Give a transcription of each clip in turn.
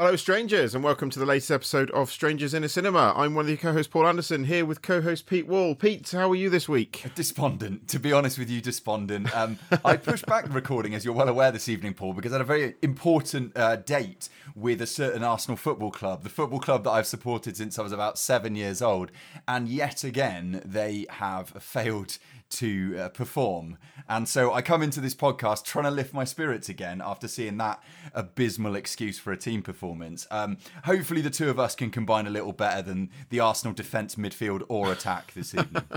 Hello, strangers, and welcome to the latest episode of Strangers in a Cinema. I'm one of the co-hosts, Paul Anderson, here with co-host Pete Wall. Pete, how are you this week? Despondent, to be honest with you, despondent. Um, I pushed back the recording, as you're well aware, this evening, Paul, because I had a very important uh, date with a certain Arsenal football club, the football club that I've supported since I was about seven years old. And yet again, they have failed to uh, perform. And so I come into this podcast trying to lift my spirits again after seeing that abysmal excuse for a team performance. Um, hopefully, the two of us can combine a little better than the Arsenal defence, midfield, or attack this evening.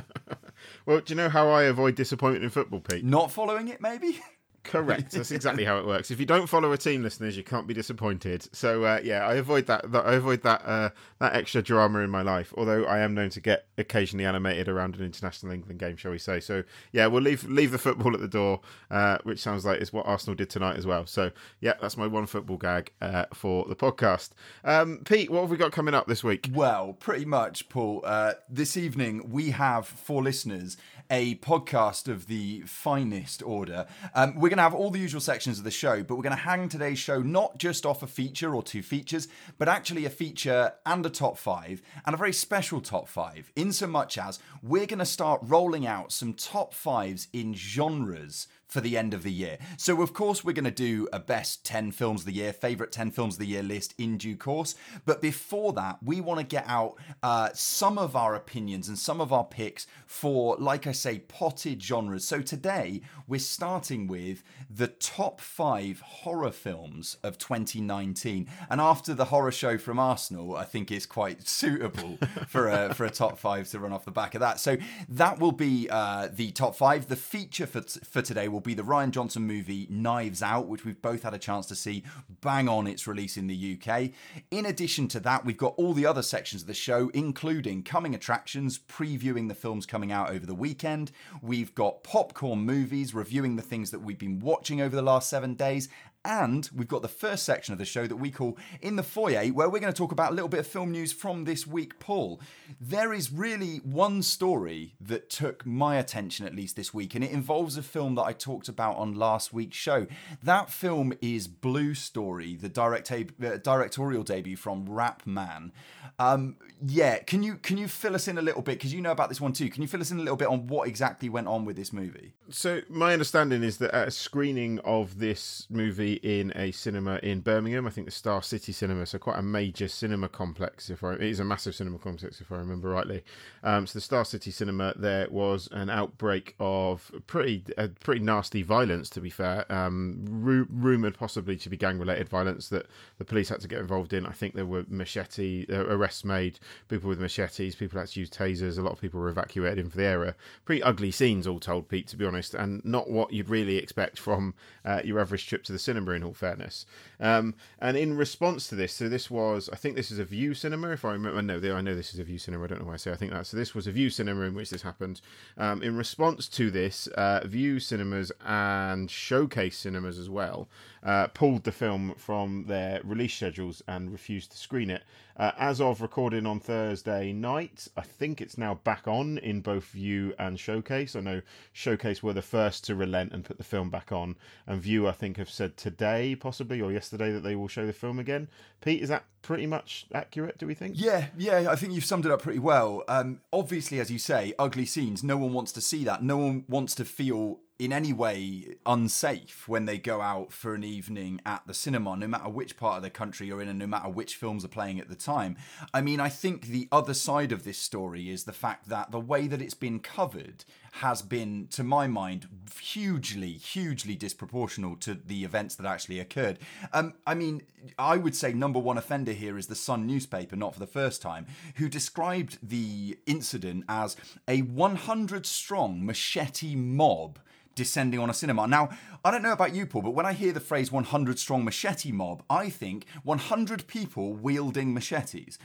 Well, do you know how I avoid disappointment in football, Pete? Not following it, maybe? Correct. That's exactly how it works. If you don't follow a team, listeners, you can't be disappointed. So uh, yeah, I avoid that. that I avoid that uh, that extra drama in my life. Although I am known to get occasionally animated around an international England game, shall we say? So yeah, we'll leave leave the football at the door, uh, which sounds like is what Arsenal did tonight as well. So yeah, that's my one football gag uh, for the podcast. Um, Pete, what have we got coming up this week? Well, pretty much, Paul. Uh, this evening, we have for listeners a podcast of the finest order. Um, we're going to have all the usual sections of the show, but we're going to hang today's show not just off a feature or two features, but actually a feature and a top five, and a very special top five, in so much as we're going to start rolling out some top fives in genres for the end of the year. So, of course, we're going to do a best 10 films of the year, favourite 10 films of the year list in due course. But before that, we want to get out uh, some of our opinions and some of our picks for, like I say, potted genres. So, today we're starting with the top five horror films of 2019. And after the horror show from Arsenal, I think it's quite suitable for a, for a top five to run off the back of that. So, that will be uh, the top five. The feature for, t- for today will be the Rian Johnson movie Knives Out, which we've both had a chance to see bang on its release in the UK. In addition to that, we've got all the other sections of the show, including coming attractions, previewing the films coming out over the weekend. We've got popcorn movies, reviewing the things that we've been watching over the last seven days. And we've got the first section of the show that we call In the Foyer, where we're going to talk about a little bit of film news from this week, Paul. There is really one story that took my attention, at least this week, and it involves a film that I talked about on last week's show. That film is Blue Story, the direct uh, directorial debut from Rapman. Um, yeah, can you can you fill us in a little bit because you know about this one too? Can you fill us in a little bit on what exactly went on with this movie? So my understanding is that at a screening of this movie in a cinema in Birmingham, I think the Star City Cinema, so quite a major cinema complex. If I, it is a massive cinema complex, if I remember rightly. Um, so the Star City Cinema, there was an outbreak of pretty uh, pretty nasty violence. To be fair, um, ru- rumored possibly to be gang related violence that the police had to get involved in. I think there were machete uh, arrests made, people with machetes, people had to use tasers. A lot of people were evacuated in for the area. Pretty ugly scenes, all told, Pete. To be honest, and not what you'd really expect from uh, your average trip to the cinema. In all fairness, um, and in response to this, so this was, I think this is a Vue Cinema, if I remember. No, I know this is a Vue Cinema. I don't know why I say I think that. So this was a Vue Cinema in which this happened. Um, in response to this, uh, Vue Cinemas and Showcase Cinemas as well uh, pulled the film from their release schedules and refused to screen it. Uh, as of recording on Thursday night, I think it's now back on in both Vue and Showcase. I know Showcase were the first to relent and put the film back on, and Vue, I think, have said today, possibly, or yesterday, that they will show the film again. Pete, is that pretty much accurate, do we think? Yeah, yeah, I think you've summed it up pretty well. Um, obviously, as you say, ugly scenes, no one wants to see that. No one wants to feel in any way unsafe when they go out for an evening at the cinema, no matter which part of the country you're in and no matter which films are playing at the time. I mean, I think the other side of this story is the fact that the way that it's been covered has been, to my mind, hugely, hugely disproportional to the events that actually occurred. Um, I mean, I would say number one offender here is the Sun newspaper, not for the first time, who described the incident as a 100 strong machete mob descending on a cinema. Now, I don't know about you, Paul, but when I hear the phrase 100 strong machete mob, I think 100 people wielding machetes.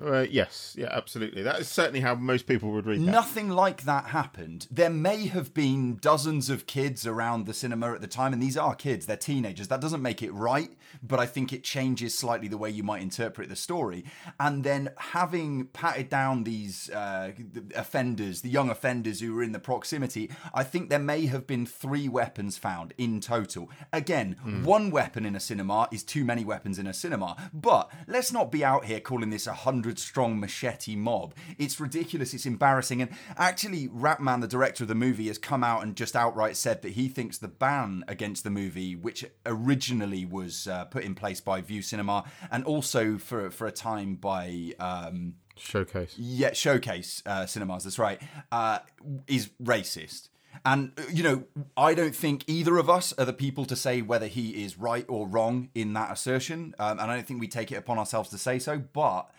Uh, yes, yeah, absolutely. That is certainly how most people would read that. Nothing like that happened. There may have been dozens of kids around the cinema at the time, and these are kids, they're teenagers. That doesn't make it right, but I think it changes slightly the way you might interpret the story. And then having patted down these uh, offenders, the young offenders who were in the proximity, I think there may have been three weapons found in total. Again, Hmm. one weapon in a cinema is too many weapons in a cinema. But let's not be out here calling this a hundred strong machete mob. It's ridiculous. It's embarrassing. And actually, Rapman, the director of the movie, has come out and just outright said that he thinks the ban against the movie, which originally was uh, put in place by Vue Cinema and also for for a time by. Um, Showcase. yeah, showcase uh, cinemas. That's right. Uh, is racist. And uh, you know, I don't think either of us are the people to say whether he is right or wrong in that assertion, um, and I don't think we take it upon ourselves to say so. But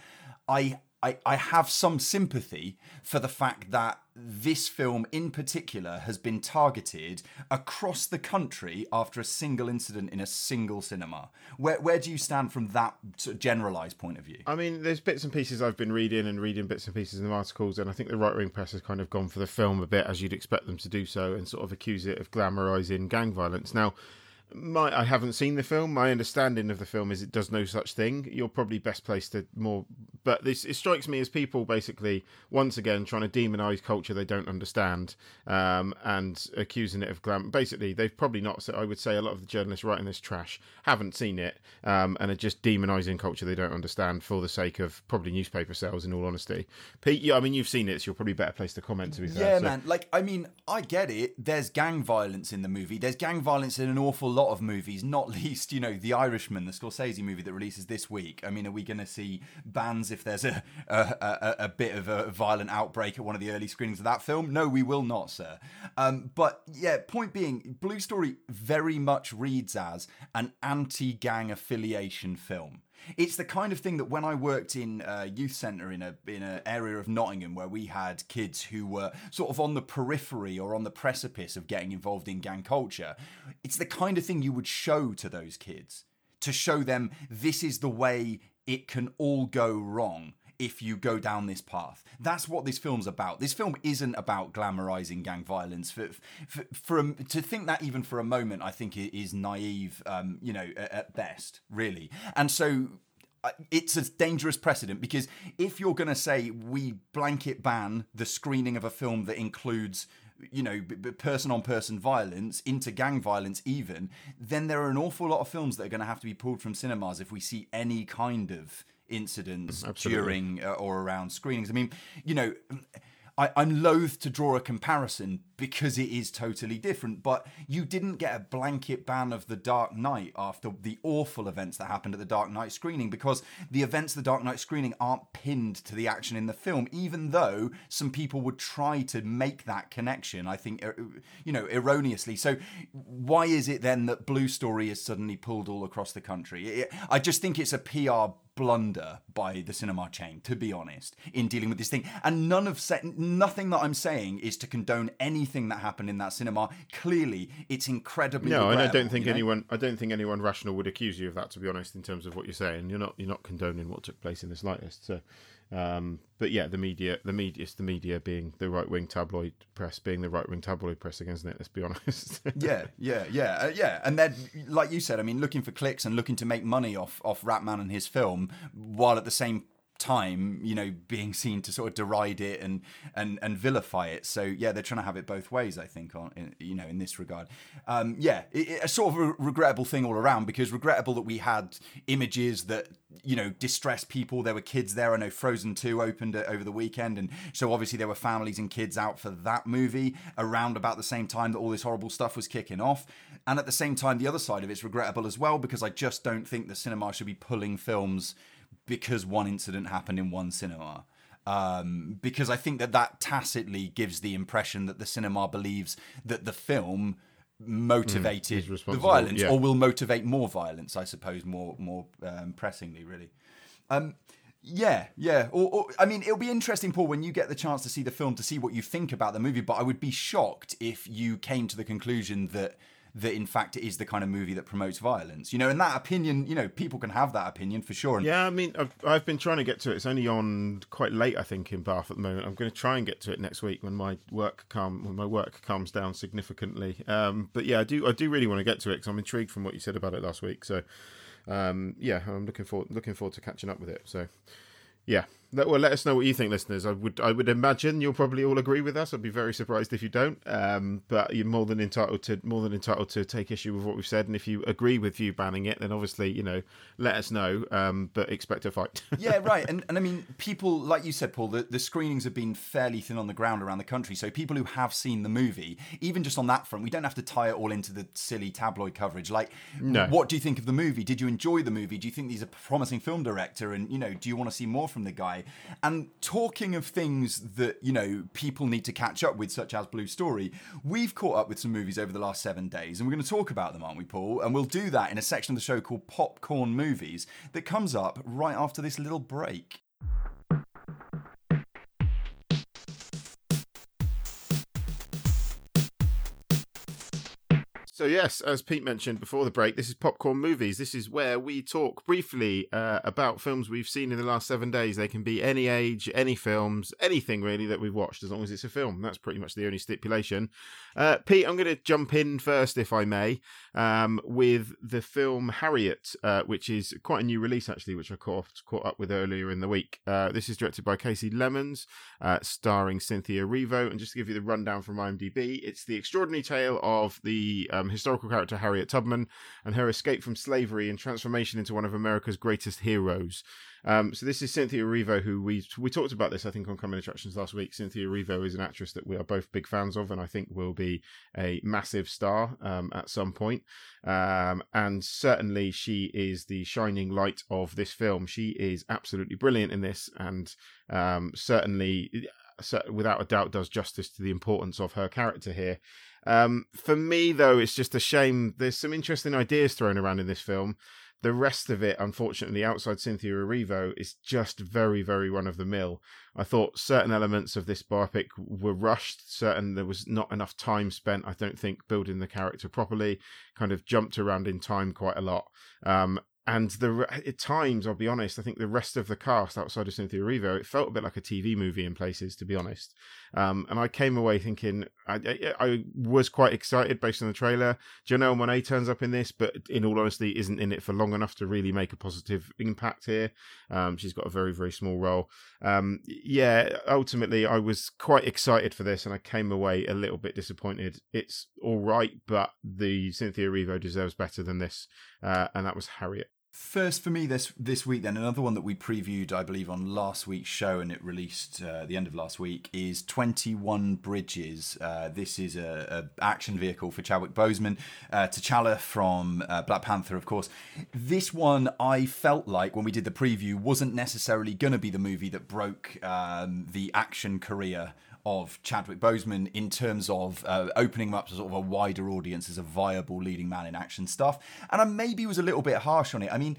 I, I, I have some sympathy for the fact that this film, in particular, has been targeted across the country after a single incident in a single cinema. Where, where do you stand from that sort of generalized point of view? I mean, there's bits and pieces I've been reading and reading bits and pieces in the articles, and I think the right wing press has kind of gone for the film a bit, as you'd expect them to do so, and sort of accuse it of glamorizing gang violence. Now, my I haven't seen the film. My understanding of the film is it does no such thing. You're probably best placed to more, but this it strikes me as people basically once again trying to demonize culture they don't understand, um, and accusing it of glam. Basically, they've probably not. So I would say a lot of the journalists writing this trash haven't seen it, um, and are just demonizing culture they don't understand for the sake of probably newspaper sales. In all honesty, Pete, yeah, I mean you've seen it, so you're probably better placed to comment. To be fair, Yeah, So- man. Like, I mean, I get it. There's gang violence in the movie. There's gang violence in an awful lot of movies, not least, you know, The Irishman, the Scorsese movie that releases this week. I mean, are we going to see bans if there's a, a, a, a bit of a violent outbreak at one of the early screenings of that film? No, we will not, sir. Um, but yeah, point being, Blue Story very much reads as an anti gang affiliation film. It's the kind of thing that when I worked in a youth centre in a in an area of Nottingham where we had kids who were sort of on the periphery or on the precipice of getting involved in gang culture, it's the kind of thing you would show to those kids to show them this is the way it can all go wrong if you go down this path. That's what this film's about. This film isn't about glamorizing gang violence. For, for, for a, to think that even for a moment, I think is naive. Um, you know, at, at best, really. And so uh, it's a dangerous precedent because if you're going to say we blanket ban the screening of a film that includes you know person on person violence into gang violence even then there are an awful lot of films that are going to have to be pulled from cinemas if we see any kind of incidents Absolutely. during uh, or around screenings i mean you know I, I'm loath to draw a comparison because it is totally different, but you didn't get a blanket ban of The Dark Knight after the awful events that happened at the Dark Knight screening because the events of the Dark Knight screening aren't pinned to the action in the film, even though some people would try to make that connection, I think, er- you know, erroneously. So why is it then that Blue Story is suddenly pulled all across the country? I just think it's a PR blunder by the cinema chain to be honest in dealing with this thing and none of sa- nothing that i'm saying is to condone anything that happened in that cinema clearly it's incredibly No, and I don't think you know? anyone. I don't think anyone rational would accuse you of that. To be honest, in terms of what you're saying, you're not. You're not condoning what took place in the slightest. So, um, but yeah, the media, the media, it's the media being the right wing tabloid press, being the right wing tabloid press against it. Let's be honest. yeah, yeah, yeah, uh, yeah. And then, like you said, I mean, looking for clicks and looking to make money off off Rapman and his film, while at the same time, you know, being seen to sort of deride it and and and vilify it. So yeah, they're trying to have it both ways. I think on in, you know in this regard. Um, yeah, it, it- a sort of a regrettable thing all around because regrettable that we had images that you know distressed people. There were kids there. I know Frozen Two opened it over the weekend, and so obviously there were families and kids out for that movie around about the same time that all this horrible stuff was kicking off. And at the same time, the other side of it's regrettable as well because I just don't think the cinema should be pulling films because one incident happened in one cinema. Um, because I think that that tacitly gives the impression that the cinema believes that the film motivated is the violence yeah. or will motivate more violence. I suppose more more um, pressingly, really. Um, Yeah, yeah. Or, or, I mean, it'll be interesting, Paul, when you get the chance to see the film to see what you think about the movie. But I would be shocked if you came to the conclusion that that in fact it is the kind of movie that promotes violence. You know, and that opinion, you know, people can have that opinion for sure. And Yeah, I mean, I've, I've been trying to get to it. It's only on quite late, I think, in Bath at the moment. I'm going to try and get to it next week when my work calm when my work calms down significantly. Um, but yeah, I do I do really want to get to it because I'm intrigued from what you said about it last week. So um, yeah, I'm looking forward looking forward to catching up with it. So yeah, let, well, let us know what you think, listeners. I would I would imagine you'll probably all agree with us. I'd be very surprised if you don't. Um, but you're more than entitled to more than entitled to take issue with what we've said. And if you agree with you banning it, then obviously you know let us know. Um, but expect a fight. yeah, right. And and I mean, people like you said, Paul. The, the screenings have been fairly thin on the ground around the country. So people who have seen the movie, even just on that front, we don't have to tie it all into the silly tabloid coverage. Like, No. what do you think of the movie? Did you enjoy the movie? Do you think he's a promising film director? And you know, do you want to see more from the guy? And talking of things that you know people need to catch up with, such as Blue Story, we've caught up with some movies over the last seven days, and we're going to talk about them, aren't we, Paul? And we'll do that in a section of the show called Popcorn Movies that comes up right after this little break. So yes, as Pete mentioned before the break, this is popcorn movies. This is where we talk briefly uh, about films we've seen in the last seven days. They can be any age, any films, anything really that we've watched, as long as it's a film. That's pretty much the only stipulation. Uh, Pete, I'm going to jump in first, if I may, um, with the film Harriet, uh, which is quite a new release actually, which I caught caught up with earlier in the week. Uh, this is directed by Kasi Lemmons, uh, starring Cynthia Erivo. and just to give you the rundown from IMDb, it's the extraordinary tale of the um, historical character Harriet Tubman and her escape from slavery and transformation into one of America's greatest heroes. Um, so this is Cynthia Erivo, who we we talked about this I think on Coming Attractions last week. Cynthia Erivo is an actress that we are both big fans of, and I think will be a massive star um, at some point. Um, and certainly she is the shining light of this film. She is absolutely brilliant in this, and um, certainly cer- without a doubt does justice to the importance of her character here. Um, for me, though, it's just a shame. There's some interesting ideas thrown around in this film. The rest of it, unfortunately, outside Cynthia Erivo, is just very, very run of the mill. I thought certain elements of this biopic were rushed. Certain there was not enough time spent. I don't think building the character properly. Kind of jumped around in time quite a lot. Um, and the at times, I'll be honest, I think the rest of the cast outside of Cynthia Erivo, it felt a bit like a TV movie in places, to be honest. Um, and I came away thinking I, I, I was quite excited based on the trailer. Janelle Monáe turns up in this, but in all honesty, isn't in it for long enough to really make a positive impact here. Um, she's got a very very small role. Um, yeah, ultimately, I was quite excited for this, and I came away a little bit disappointed. It's all right, but the Cynthia Erivo deserves better than this, uh, and that was Harriet. First for me this this week, then another one that we previewed, I believe, on last week's show, and it released uh, at the end of last week, is Twenty One Bridges. Uh, this is a, a action vehicle for Chadwick Boseman, uh, T'Challa from uh, Black Panther, of course. This one, I felt like when we did the preview, wasn't necessarily going to be the movie that broke um, the action career of Chadwick Boseman in terms of uh, opening him up to sort of a wider audience as a viable leading man in action stuff. And I maybe was a little bit harsh on it. I mean,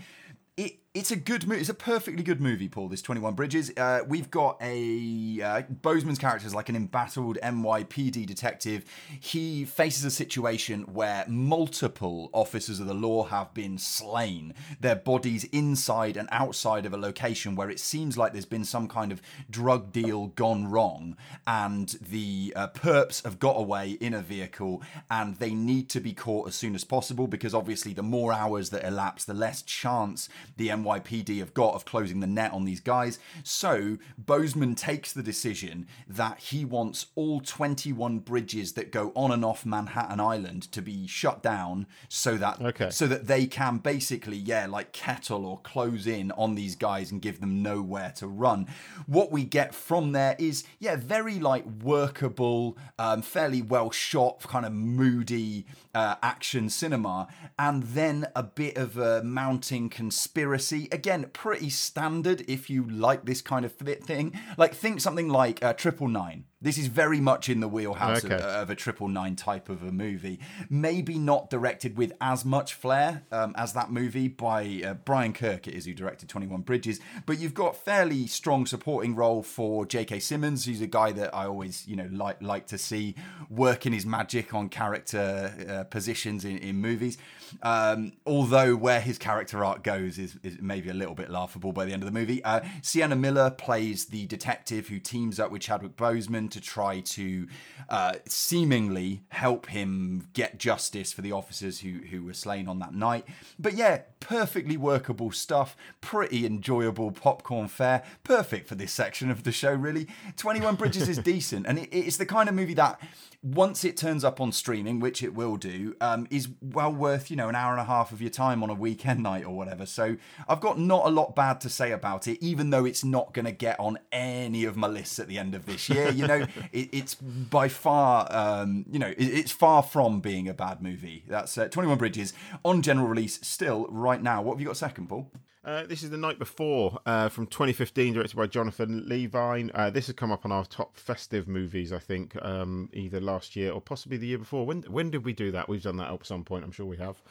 it's a good movie. It's a perfectly good movie, Paul. This Twenty One Bridges. Uh, we've got a uh, Boseman's character is like an embattled NYPD detective. He faces a situation where multiple officers of the law have been slain. Their bodies inside and outside of a location where it seems like there's been some kind of drug deal gone wrong, and the uh, perps have got away in a vehicle, and they need to be caught as soon as possible because obviously the more hours that elapse, the less chance the NYPD have got of closing the net on these guys. So Boseman takes the decision that he wants all 21 bridges that go on and off Manhattan Island to be shut down so that Okay. so that they can basically yeah like kettle or close in on these guys and give them nowhere to run. What we get from there is yeah very like workable, um, fairly well shot, kind of moody uh, action cinema, and then a bit of a mounting conspiracy. Again, pretty standard if you like this kind of thing. Like think something like uh, Triple Nine. This is very much in the wheelhouse Okay. of, of a triple nine type of a movie. Maybe not directed with as much flair um, as that movie by uh, Brian Kirk. It is who directed Twenty One Bridges, but you've got fairly strong supporting role for J.K. Simmons, who's a guy that I always you know like like to see working his magic on character uh, positions in, in movies. Um, although where his character arc goes is, is maybe a little bit laughable by the end of the movie. Uh, Sienna Miller plays the detective who teams up with Chadwick Boseman to try to uh, seemingly help him get justice for the officers who, who were slain on that night. But yeah, perfectly workable stuff, pretty enjoyable popcorn fare, perfect for this section of the show, really. 21 Bridges is decent, and it, it's the kind of movie that once it turns up on streaming, which it will do, um, is well worth you know an hour and a half of your time on a weekend night or whatever. So I've got not a lot bad to say about it, even though it's not going to get on any of my lists at the end of this year. You know, it, it's by far um, you know it, it's far from being a bad movie. That's uh, Twenty One Bridges on general release still right now. What have you got second, Paul? Uh, this is the night before uh, from 2015, directed by Jonathan Levine. Uh, this has come up on our top festive movies, I think, um, either last year or possibly the year before. When when did we do that? We've done that at some point. I'm sure we have.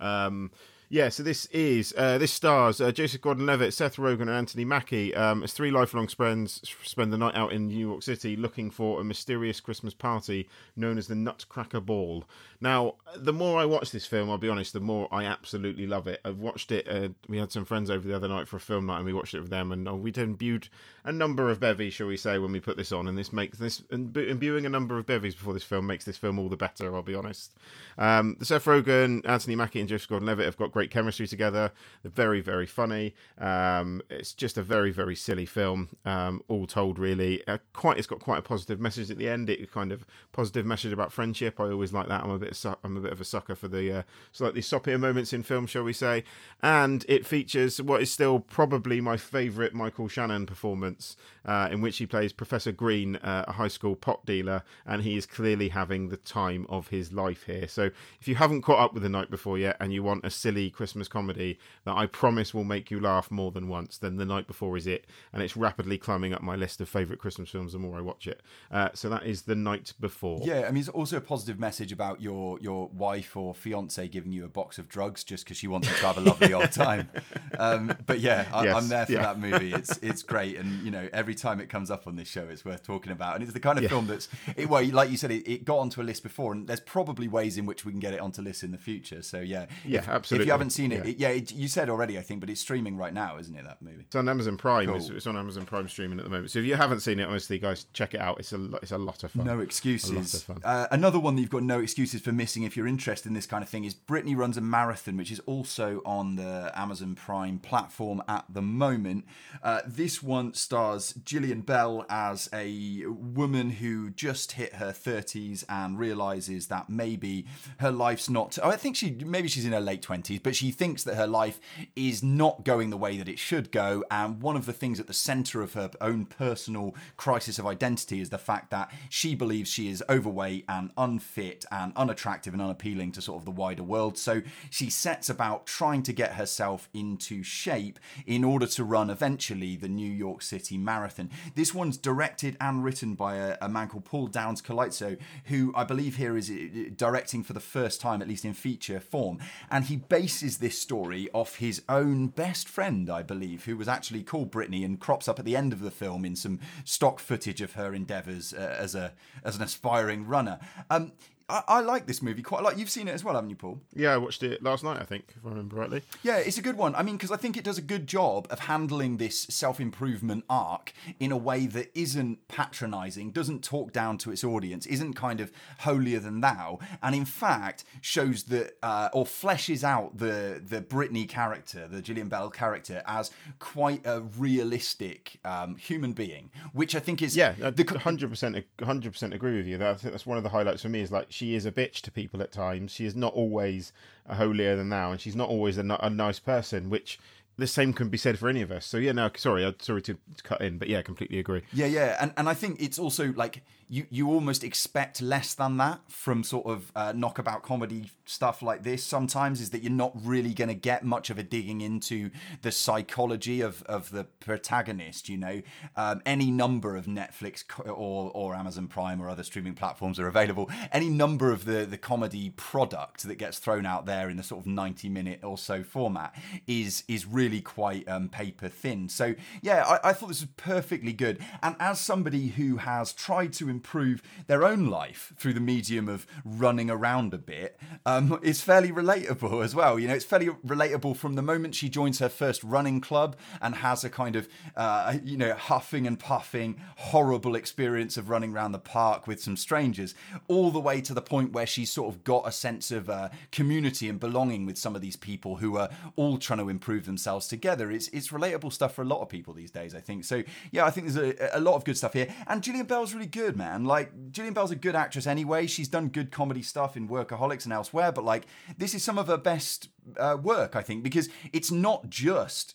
Um, yeah, so this is uh, this stars uh, Joseph Gordon-Levitt, Seth Rogen, and Anthony Mackie um, as three lifelong friends spend the night out in New York City looking for a mysterious Christmas party known as the Nutcracker Ball. Now, the more I watch this film, I'll be honest, the more I absolutely love it. I've watched it. Uh, we had some friends over the other night for a film night, and we watched it with them, and uh, we imbued a number of bevies, shall we say, when we put this on. And this makes this imbu- imbuing a number of bevies before this film makes this film all the better. I'll be honest. Um, the Seth Rogen, Anthony Mackie, and Joseph Gordon-Levitt have got great chemistry together. They're very, very funny. Um, it's just a very, very silly film, um, all told. Really, uh, quite. It's got quite a positive message at the end. It kind of positive message about friendship. I always like that. I'm a bit. Su- I'm a bit of a sucker for the uh, slightly soppier moments in film, shall we say? And it features what is still probably my favourite Michael Shannon performance, uh, in which he plays Professor Green, uh, a high school pot dealer, and he is clearly having the time of his life here. So if you haven't caught up with the night before yet, and you want a silly Christmas comedy that I promise will make you laugh more than once, then the night before is it, and it's rapidly climbing up my list of favourite Christmas films the more I watch it. Uh, so that is the night before. Yeah, I mean, it's also a positive message about your your wife or fiance giving you a box of drugs just because she wants you to have a lovely old time. Um, but yeah, I, Yes, I'm there for yeah. that movie. It's it's great, and you know, every time it comes up on this show, it's worth talking about. And it's the kind of film that's it, well, like you said, it, it got onto a list before, and there's probably ways in which we can get it onto lists in the future. So yeah, Yeah, if, If you haven't seen it, Yeah. it yeah, you said already, I think, but it's streaming right now, isn't it? That movie. It's on Amazon Prime. Cool. It's, it's on Amazon Prime streaming at the moment. So if you haven't seen it, honestly, guys, check it out. It's a it's a lot of fun. No excuses. A lot of fun. Uh, another one that you've got no excuses for missing if you're interested in this kind of thing is Brittany Runs a Marathon, which is also on the Amazon Prime platform at the moment. Uh, this one stars Jillian Bell as a woman who just hit her 30s and realizes that maybe her life's not. Oh, I think she maybe she's in her late 20s, but she thinks that her life is not going the way that it should go. And one of the things at the center of her own personal crisis of identity is the fact that she believes she is overweight and unfit and unattractive and unappealing to sort of the wider world. So she sets about trying to get herself into shape in order to run eventually the New York City Marathon. This one's directed and written by a, a man called Paul Downs Colaizzo, who I believe here is uh, directing for the first time, at least in feature form. And he bases this story off his own best friend, I believe, who was actually called Brittany and crops up at the end of the film in some stock footage of her endeavours uh, as a as an aspiring runner. Um, I, I like this movie quite a lot. You've seen it as well, haven't you, Paul? Yeah, I watched it last night. I think, if I remember rightly. Yeah, it's a good one. I mean, because I think it does a good job of handling this self improvement arc in a way that isn't patronizing, doesn't talk down to its audience, isn't kind of holier than thou, and in fact shows that uh, or fleshes out the the Brittany character, the Jillian Bell character, as quite a realistic um, human being, which I think is Yeah, hundred percent, hundred percent agree with you. That, I think that's one of the highlights for me. Is like she is a bitch to people at times. She is not always a holier than thou, and she's not always a, a nice person, which the same can be said for any of us. So yeah, no, sorry, uh, sorry to cut in, but yeah, completely agree. Yeah, yeah, and and I think it's also like you you almost expect less than that from sort of uh, knockabout comedy stuff like this. Sometimes is that you're not really going to get much of a digging into the psychology of of the protagonist. You know, um, any number of Netflix or or Amazon Prime or other streaming platforms are available. Any number of the the comedy product that gets thrown out there in the sort of 90 minute or so format is is really quite um, paper thin. So yeah, I, I thought this was perfectly good. And as somebody who has tried to improve their own life through the medium of running around a bit, um, it's fairly relatable as well. You know, it's fairly relatable from the moment she joins her first running club and has a kind of uh, you know huffing and puffing horrible experience of running around the park with some strangers, all the way to the point where she's sort of got a sense of uh, community and belonging with some of these people who are all trying to improve themselves together. It's it's relatable stuff for a lot of people these days, I think. So yeah, I think there's a, a lot of good stuff here. And Jillian Bell's really good, man. Like Jillian Bell's a good actress anyway. She's done good comedy stuff in Workaholics and elsewhere, but like this is some of her best uh, work, I think, because it's not just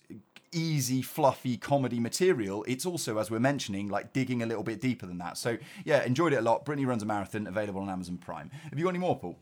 easy, fluffy comedy material. It's also, as we're mentioning, like digging a little bit deeper than that. So yeah, enjoyed it a lot. Brittany runs a marathon, available on Amazon Prime. Have you got any more, Paul?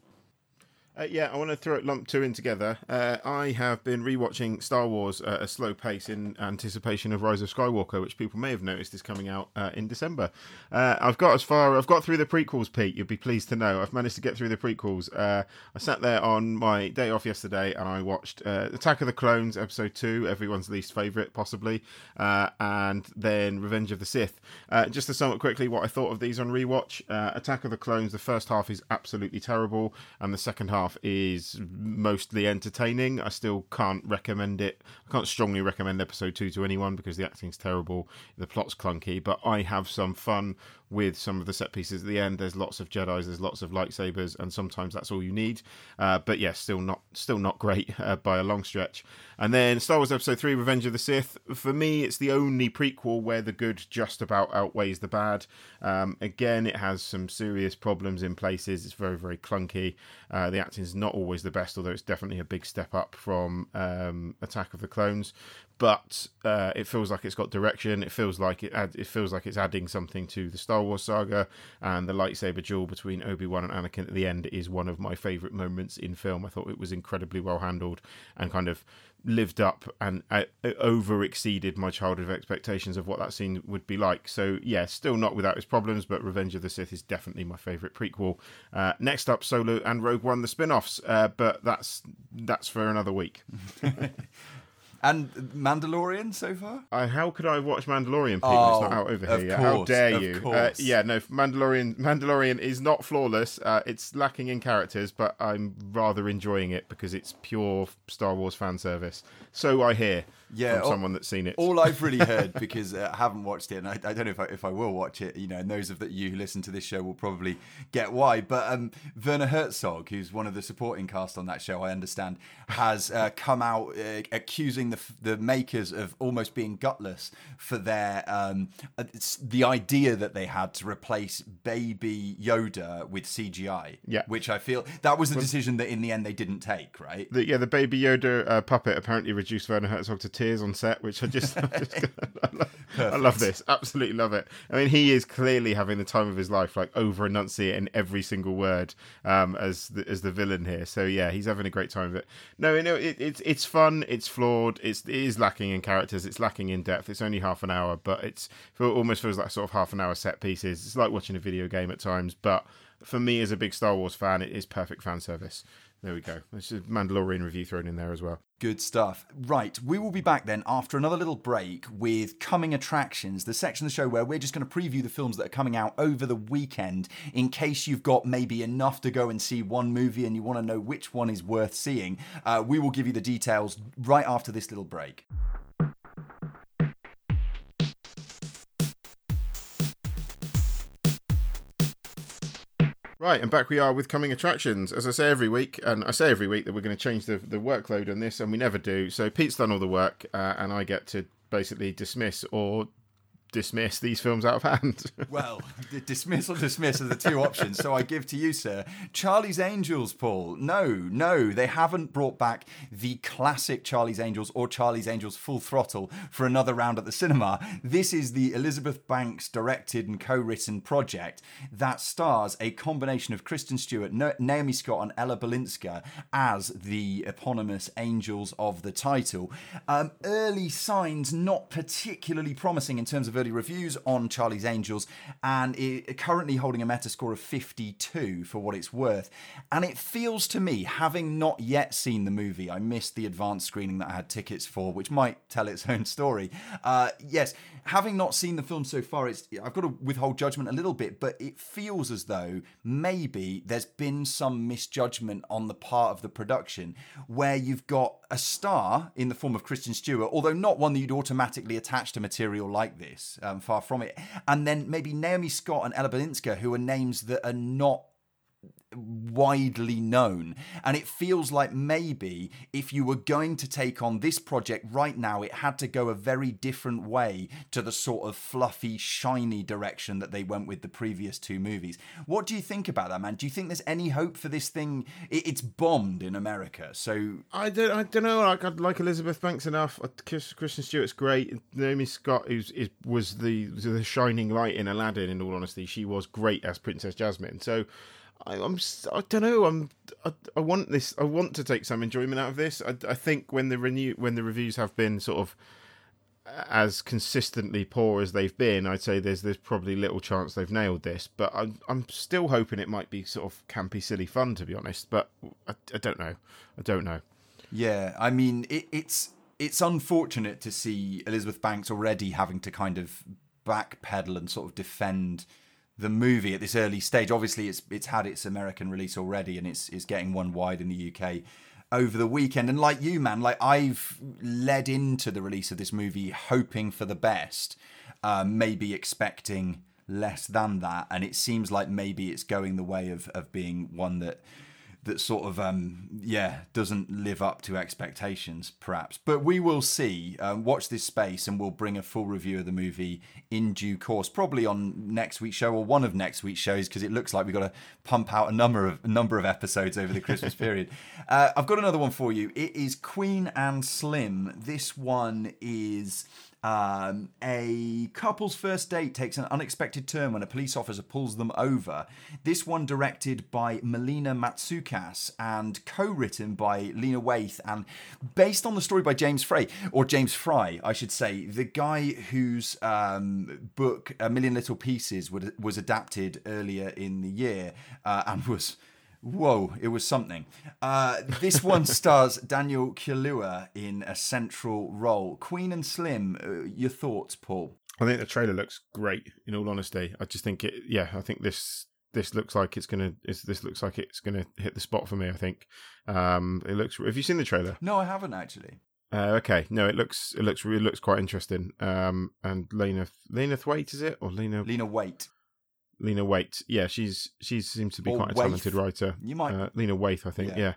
Uh, yeah, I want to throw it lump two in together. Uh, I have been rewatching Star Wars at a slow pace in anticipation of Rise of Skywalker, which people may have noticed is coming out uh, in December. Uh, I've got as far, I've got through the prequels, Pete. You'd be pleased to know I've managed to get through the prequels. Uh, I sat there on my day off yesterday and I watched uh, Attack of the Clones, Episode Two, everyone's least favorite, possibly, and then Revenge of the Sith. just to sum up quickly what I thought of these on rewatch: Attack of the Clones. The first half is absolutely terrible, and the second half half is mostly entertaining. I still can't recommend it. I can't strongly recommend episode two to anyone because the acting's terrible, the plot's clunky. But I have some fun with some of the set pieces at the end. There's lots of Jedi's, there's lots of lightsabers, and sometimes that's all you need. Uh, but yes, yeah, still not still not great uh, by a long stretch. And then Star Wars Episode Three: Revenge of the Sith. For me, it's the only prequel where the good just about outweighs the bad. Um, again, it has some serious problems in places. It's very very clunky. Uh, the acting is not always the best, although it's definitely a big step up from um, Attack of the Clones but uh, it feels like it's got direction. It feels like it add, it feels like it's adding something to the Star Wars saga, and the lightsaber duel between Obi Wan and Anakin at the end is one of my favorite moments in film. I thought it was incredibly well handled and kind of lived up and uh, over exceeded my childhood expectations of what that scene would be like. So yeah, still not without its problems, but Revenge of the Sith is definitely my favorite prequel. Uh, next up, Solo and Rogue One, the spin-offs, uh, but that's that's for another week. And Mandalorian so far? Uh, how could I watch Mandalorian? People, oh, it's not out over here. Course, how dare you? Uh, yeah, no. Mandalorian. Mandalorian is not flawless. Uh, it's lacking in characters, but I'm rather enjoying it because it's pure Star Wars fan service. So I hear yeah, from all, someone that's seen it. All I've really heard because uh, I haven't watched it, and I, I, don't know if I, if I will watch it. You know, and those of that you who listen to this show will probably get why. But um, Werner Herzog, who's one of the supporting cast on that show, I understand, has uh, come out uh, accusing the the makers of almost being gutless for their um, uh, the idea that they had to replace Baby Yoda with CGI. Yeah, which I feel that was a decision that in the end they didn't take. Right. The, yeah, the Baby Yoda uh, puppet apparently reduced Werner Herzog to tears on set, which I just, I, just I, love, I, love, this. Absolutely love it. I mean, he is clearly having the time of his life, like over enunciating every single word um, as the, as the villain here. So yeah, he's having a great time of it. No, you know, it, it's it's fun. It's flawed. It's it is lacking in characters. It's lacking in depth. It's only half an hour, but it's it almost feels like sort of half an hour set pieces. It's like watching a video game at times, but for me as a big Star Wars fan, it is perfect fan service. There we go. There's a Mandalorian review thrown in there as well. Good stuff. Right, we will be back then after another little break with coming attractions, the section of the show where we're just going to preview the films that are coming out over the weekend in case you've got maybe enough to go and see one movie and you want to know which one is worth seeing. Uh, we will give you the details right after this little break. Right, and back we are with coming attractions. As I say every week, and I say every week that we're going to change the, the workload on this, and we never do. So Pete's done all the work, uh, and I get to basically dismiss or dismiss these films out of hand. Well, dismiss or dismiss are the two options. So I give to you, sir. Charlie's Angels, Paul. No, no, they haven't brought back the classic Charlie's Angels or Charlie's Angels Full Throttle for another round at the cinema. This is the Elizabeth Banks directed and co written project that stars a combination of Kristen Stewart, Na- Naomi Scott, and Ella Balinska as the eponymous angels of the title. Um, early signs not particularly promising in terms of early reviews on Charlie's Angels, and it, currently holding a Metascore of 52 for what it's worth. And it feels to me, having not yet seen the movie, I missed the advanced screening that I had tickets for, which might tell its own story. Uh, yes, having not seen the film so far, it's I've got to withhold judgment a little bit, but it feels as though maybe there's been some misjudgment on the part of the production where you've got a star in the form of Kristen Stewart, although not one that you'd automatically attach to material like this, um, far from it, and then maybe Naomi Scott and Ella Balinska, who are names that are not widely known. And it feels like maybe if you were going to take on this project right now, it had to go a very different way to the sort of fluffy, shiny direction that they went with the previous two movies. What do you think about that, man? Do you think there's any hope for this thing? It's bombed in America, so I don't, I don't know. Like, I like Elizabeth Banks enough. Uh, Kristen Stewart's great. Naomi Scott is was the was the shining light in Aladdin. In all honesty, she was great as Princess Jasmine. So I, I'm I don't know. I'm I, I want this. I want to take some enjoyment out of this. I, I think when the renew when the reviews have been sort of as consistently poor as they've been, I'd say there's there's probably little chance they've nailed this. But I'm I'm still hoping it might be sort of campy, silly fun, to be honest. But I, I don't know. I don't know. Yeah, I mean it, it's it's unfortunate to see Elizabeth Banks already having to kind of backpedal and sort of defend the movie at this early stage. Obviously, it's it's had its American release already, and it's it's getting one wide in the UK over the weekend. And like you, man, like I've led into the release of this movie hoping for the best, uh, maybe expecting less than that, and it seems like maybe it's going the way of of being one that that sort of um yeah doesn't live up to expectations perhaps. But we will see. Um, watch this space and we'll bring a full review of the movie in due course probably on next week's show or one of next week's shows because it looks like we've got to pump out a number of a number of episodes over the christmas period. Uh, i've got another one for you. It is queen and slim. This one is um, a couple's first date takes an unexpected turn when a police officer pulls them over. This one directed by Melina Matsoukas and co-written by Lena Waithe and based on the story by James Frey, or James Fry, I should say, the guy whose um, book A Million Little Pieces was adapted earlier in the year uh, and was Whoa, it was something. Uh, this one stars Daniel Kaluuya in a central role. Queen and Slim, uh, your thoughts, Paul? I think the trailer looks great. In all honesty, I just think it. Yeah, I think this this looks like it's gonna. It's, this looks like it's gonna hit the spot for me. I think. Um, it looks. Have you seen the trailer? No, I haven't actually. Uh, okay, no, it looks it looks really looks quite interesting. Um, and Lena Lena Thwaite is it or Lena Lena Waite? Lena Waite. Yeah, she's she seems to be or quite a talented writer. You might uh, Lena Waithe, I think. Yeah. yeah.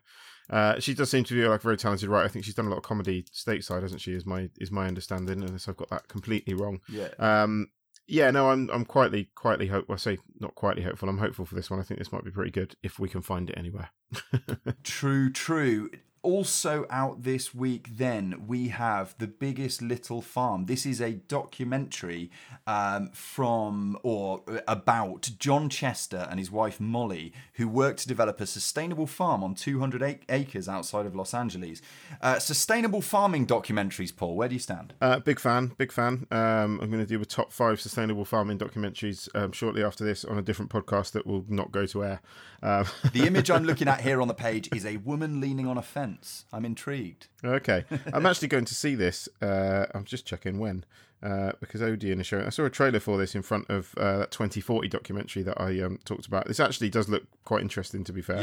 Uh, she does seem to be like a very talented writer. I think she's done a lot of comedy stateside, hasn't she? Is my is my understanding, unless I've got that completely wrong. Yeah. Um. Yeah. No, I'm I'm quietly quietly hope. I say not quietly hopeful. I'm hopeful for this one. I think this might be pretty good if we can find it anywhere. true. True also out this week, then, we have The Biggest Little Farm. This is a documentary um, from or about John Chester and his wife Molly, who worked to develop a sustainable farm on 200 acres outside of Los Angeles. Uh, sustainable farming documentaries, Paul, where do you stand? Uh, big fan, big fan. Um, I'm going to do a top five sustainable farming documentaries um, shortly after this on a different podcast that will not go to air. Um, the image I'm looking at here on the page is a woman leaning on a fence I'm intrigued. Okay, I'm actually going to see this. Uh, I'm just checking when. Uh, because Odeon is showing. I saw a trailer for this in front of uh, that 2040 documentary that I um, talked about. This actually does look quite interesting, to be fair.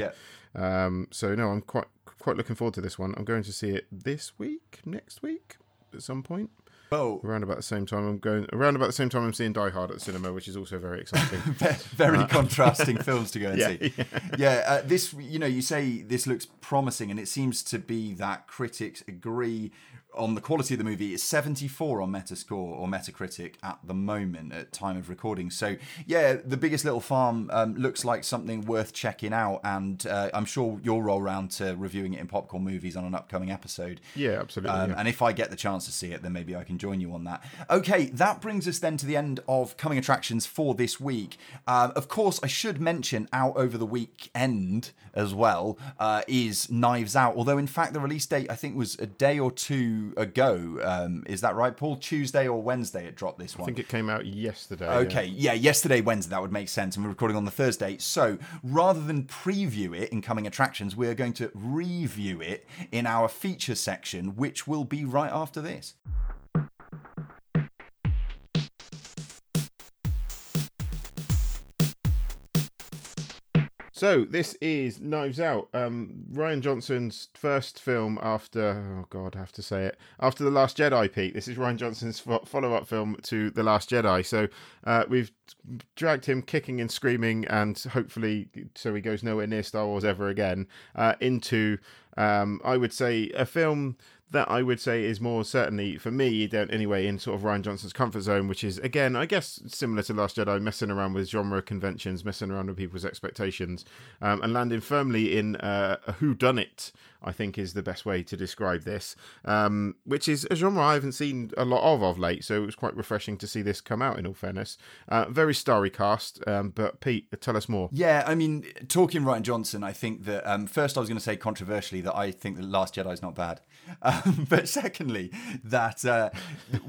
Yeah. Um, so no, I'm quite quite looking forward to this one. I'm going to see it this week, next week, at some point. Oh, around about the same time I'm going. Around about the same time I'm seeing Die Hard at the cinema, which is also very exciting. very uh, contrasting films to go and yeah, see. Yeah, yeah uh, this you know you say this looks promising, and it seems to be that critics agree on the quality of the movie. It's 74 on Metascore or Metacritic at the moment at time of recording. So yeah, the biggest little farm um, looks like something worth checking out, and uh, I'm sure you'll roll round to reviewing it in popcorn movies on an upcoming episode. Yeah, absolutely. Um, yeah. And if I get the chance to see it, then maybe I can join you on that. Okay, that brings us then to the end of coming attractions for this week. Um, of course, I should mention out over the weekend as well uh, is Knives Out. Although in fact the release date I think was a day or two ago. Um, is that right, Paul? Tuesday or Wednesday it dropped this one. I think it came out yesterday. yeah. Okay, yeah, yesterday, Wednesday, that would make sense. And we're recording on the Thursday. So rather than preview it in coming attractions, we're going to review it in our feature section, which will be right after this. So this is Knives Out, um, Rian Johnson's first film after oh god, I have to say it after the Last Jedi. Pete, this is Rian Johnson's fo- follow-up film to the Last Jedi. So uh, we've dragged him kicking and screaming, and hopefully, so he goes nowhere near Star Wars ever again, uh, into um, I would say a film that I would say is more certainly for me, don't anyway, in sort of Rian Johnson's comfort zone, which is again, I guess, similar to Last Jedi, messing around with genre conventions, messing around with people's expectations, um, and landing firmly in uh, a who done it. I think is the best way to describe this, um, which is a genre I haven't seen a lot of of late. So it was quite refreshing to see this come out. In all fairness, uh, very starry cast. Um, but Pete, tell us more. Yeah, I mean, talking Rian Johnson, I think that um, first I was going to say controversially that I think that Last Jedi is not bad, um, but secondly that uh,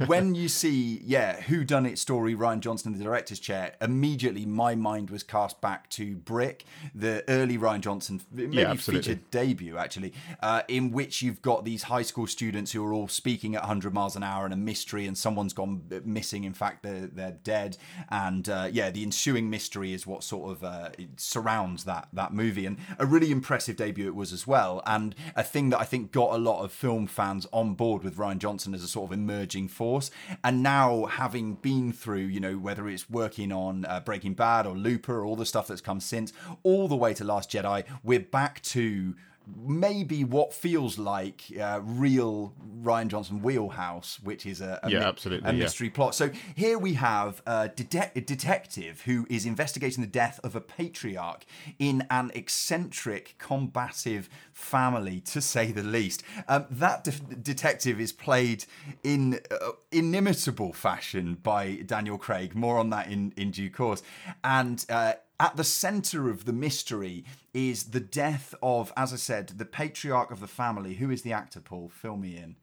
when you see yeah who done it story Rian Johnson in the director's chair, immediately my mind was cast back to Brick, the early Rian Johnson maybe absolutely. featured debut actually, uh, in which you've got these high school students who are all speaking at 100 miles an hour and a mystery, and someone's gone missing. In fact, they're they're dead, and uh, yeah, the ensuing mystery is what sort of uh, surrounds that that movie, and a really impressive debut it was as well, and a thing that I think got a lot of film fans on board with Rian Johnson as a sort of emerging force, and now having been through, you know, whether it's working on uh, Breaking Bad or Looper or all the stuff that's come since, all the way to Last Jedi, we're back to maybe what feels like uh, real Rian Johnson wheelhouse, which is a, a, Yeah, mi- absolutely, a yeah. mystery plot. So here we have a, de- a detective who is investigating the death of a patriarch in an eccentric, combative family, to say the least. Um, that de- detective is played in uh, inimitable fashion by Daniel Craig. More on that in, in due course. And uh, at the center of the mystery is the death of, as I said, the patriarch of the family. Who is the actor, Paul? Fill me in.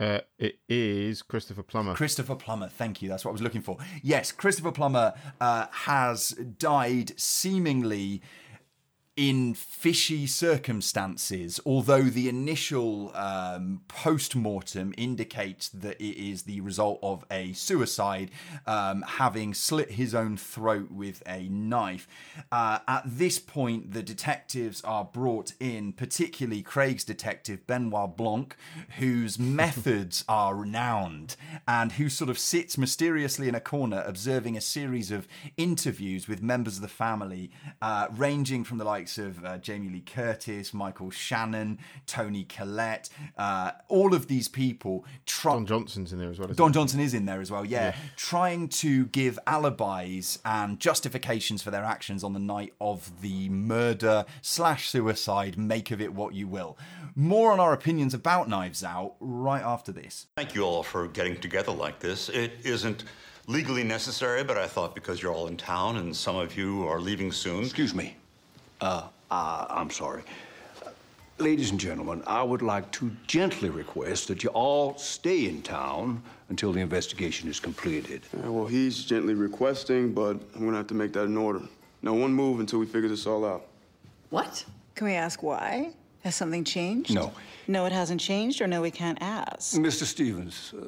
Uh, it is Christopher Plummer. Christopher Plummer, thank you. That's what I was looking for. Yes, Christopher Plummer uh, has died seemingly in fishy circumstances, although the initial um, post mortem indicates that it is the result of a suicide, um, having slit his own throat with a knife. Uh, at this point, the detectives are brought in, particularly Craig's detective, Benoit Blanc, whose methods are renowned and who sort of sits mysteriously in a corner observing a series of interviews with members of the family, uh, ranging from the likes of uh, Jamie Lee Curtis, Michael Shannon, Toni Collette, uh, all of these people. Try- Don Johnson's in there as well. isn't Don he? Johnson is in there as well, yeah, trying to give alibis and justifications for their actions on the night of the murder slash suicide. Make of it what you will. More on our opinions about Knives Out right after this. Thank you all for getting together like this. It isn't legally necessary, but I thought because you're all in town and some of you are leaving soon. Excuse me. Uh, uh, I'm sorry. Ladies and gentlemen, I would like to gently request that you all stay in town until the investigation is completed. Yeah, well, he's gently requesting, but I'm gonna have to make that an order. No one move until we figure this all out. What? Can we ask why? Has something changed? No. No, it hasn't changed, or no, we can't ask. Mr. Stevens, uh,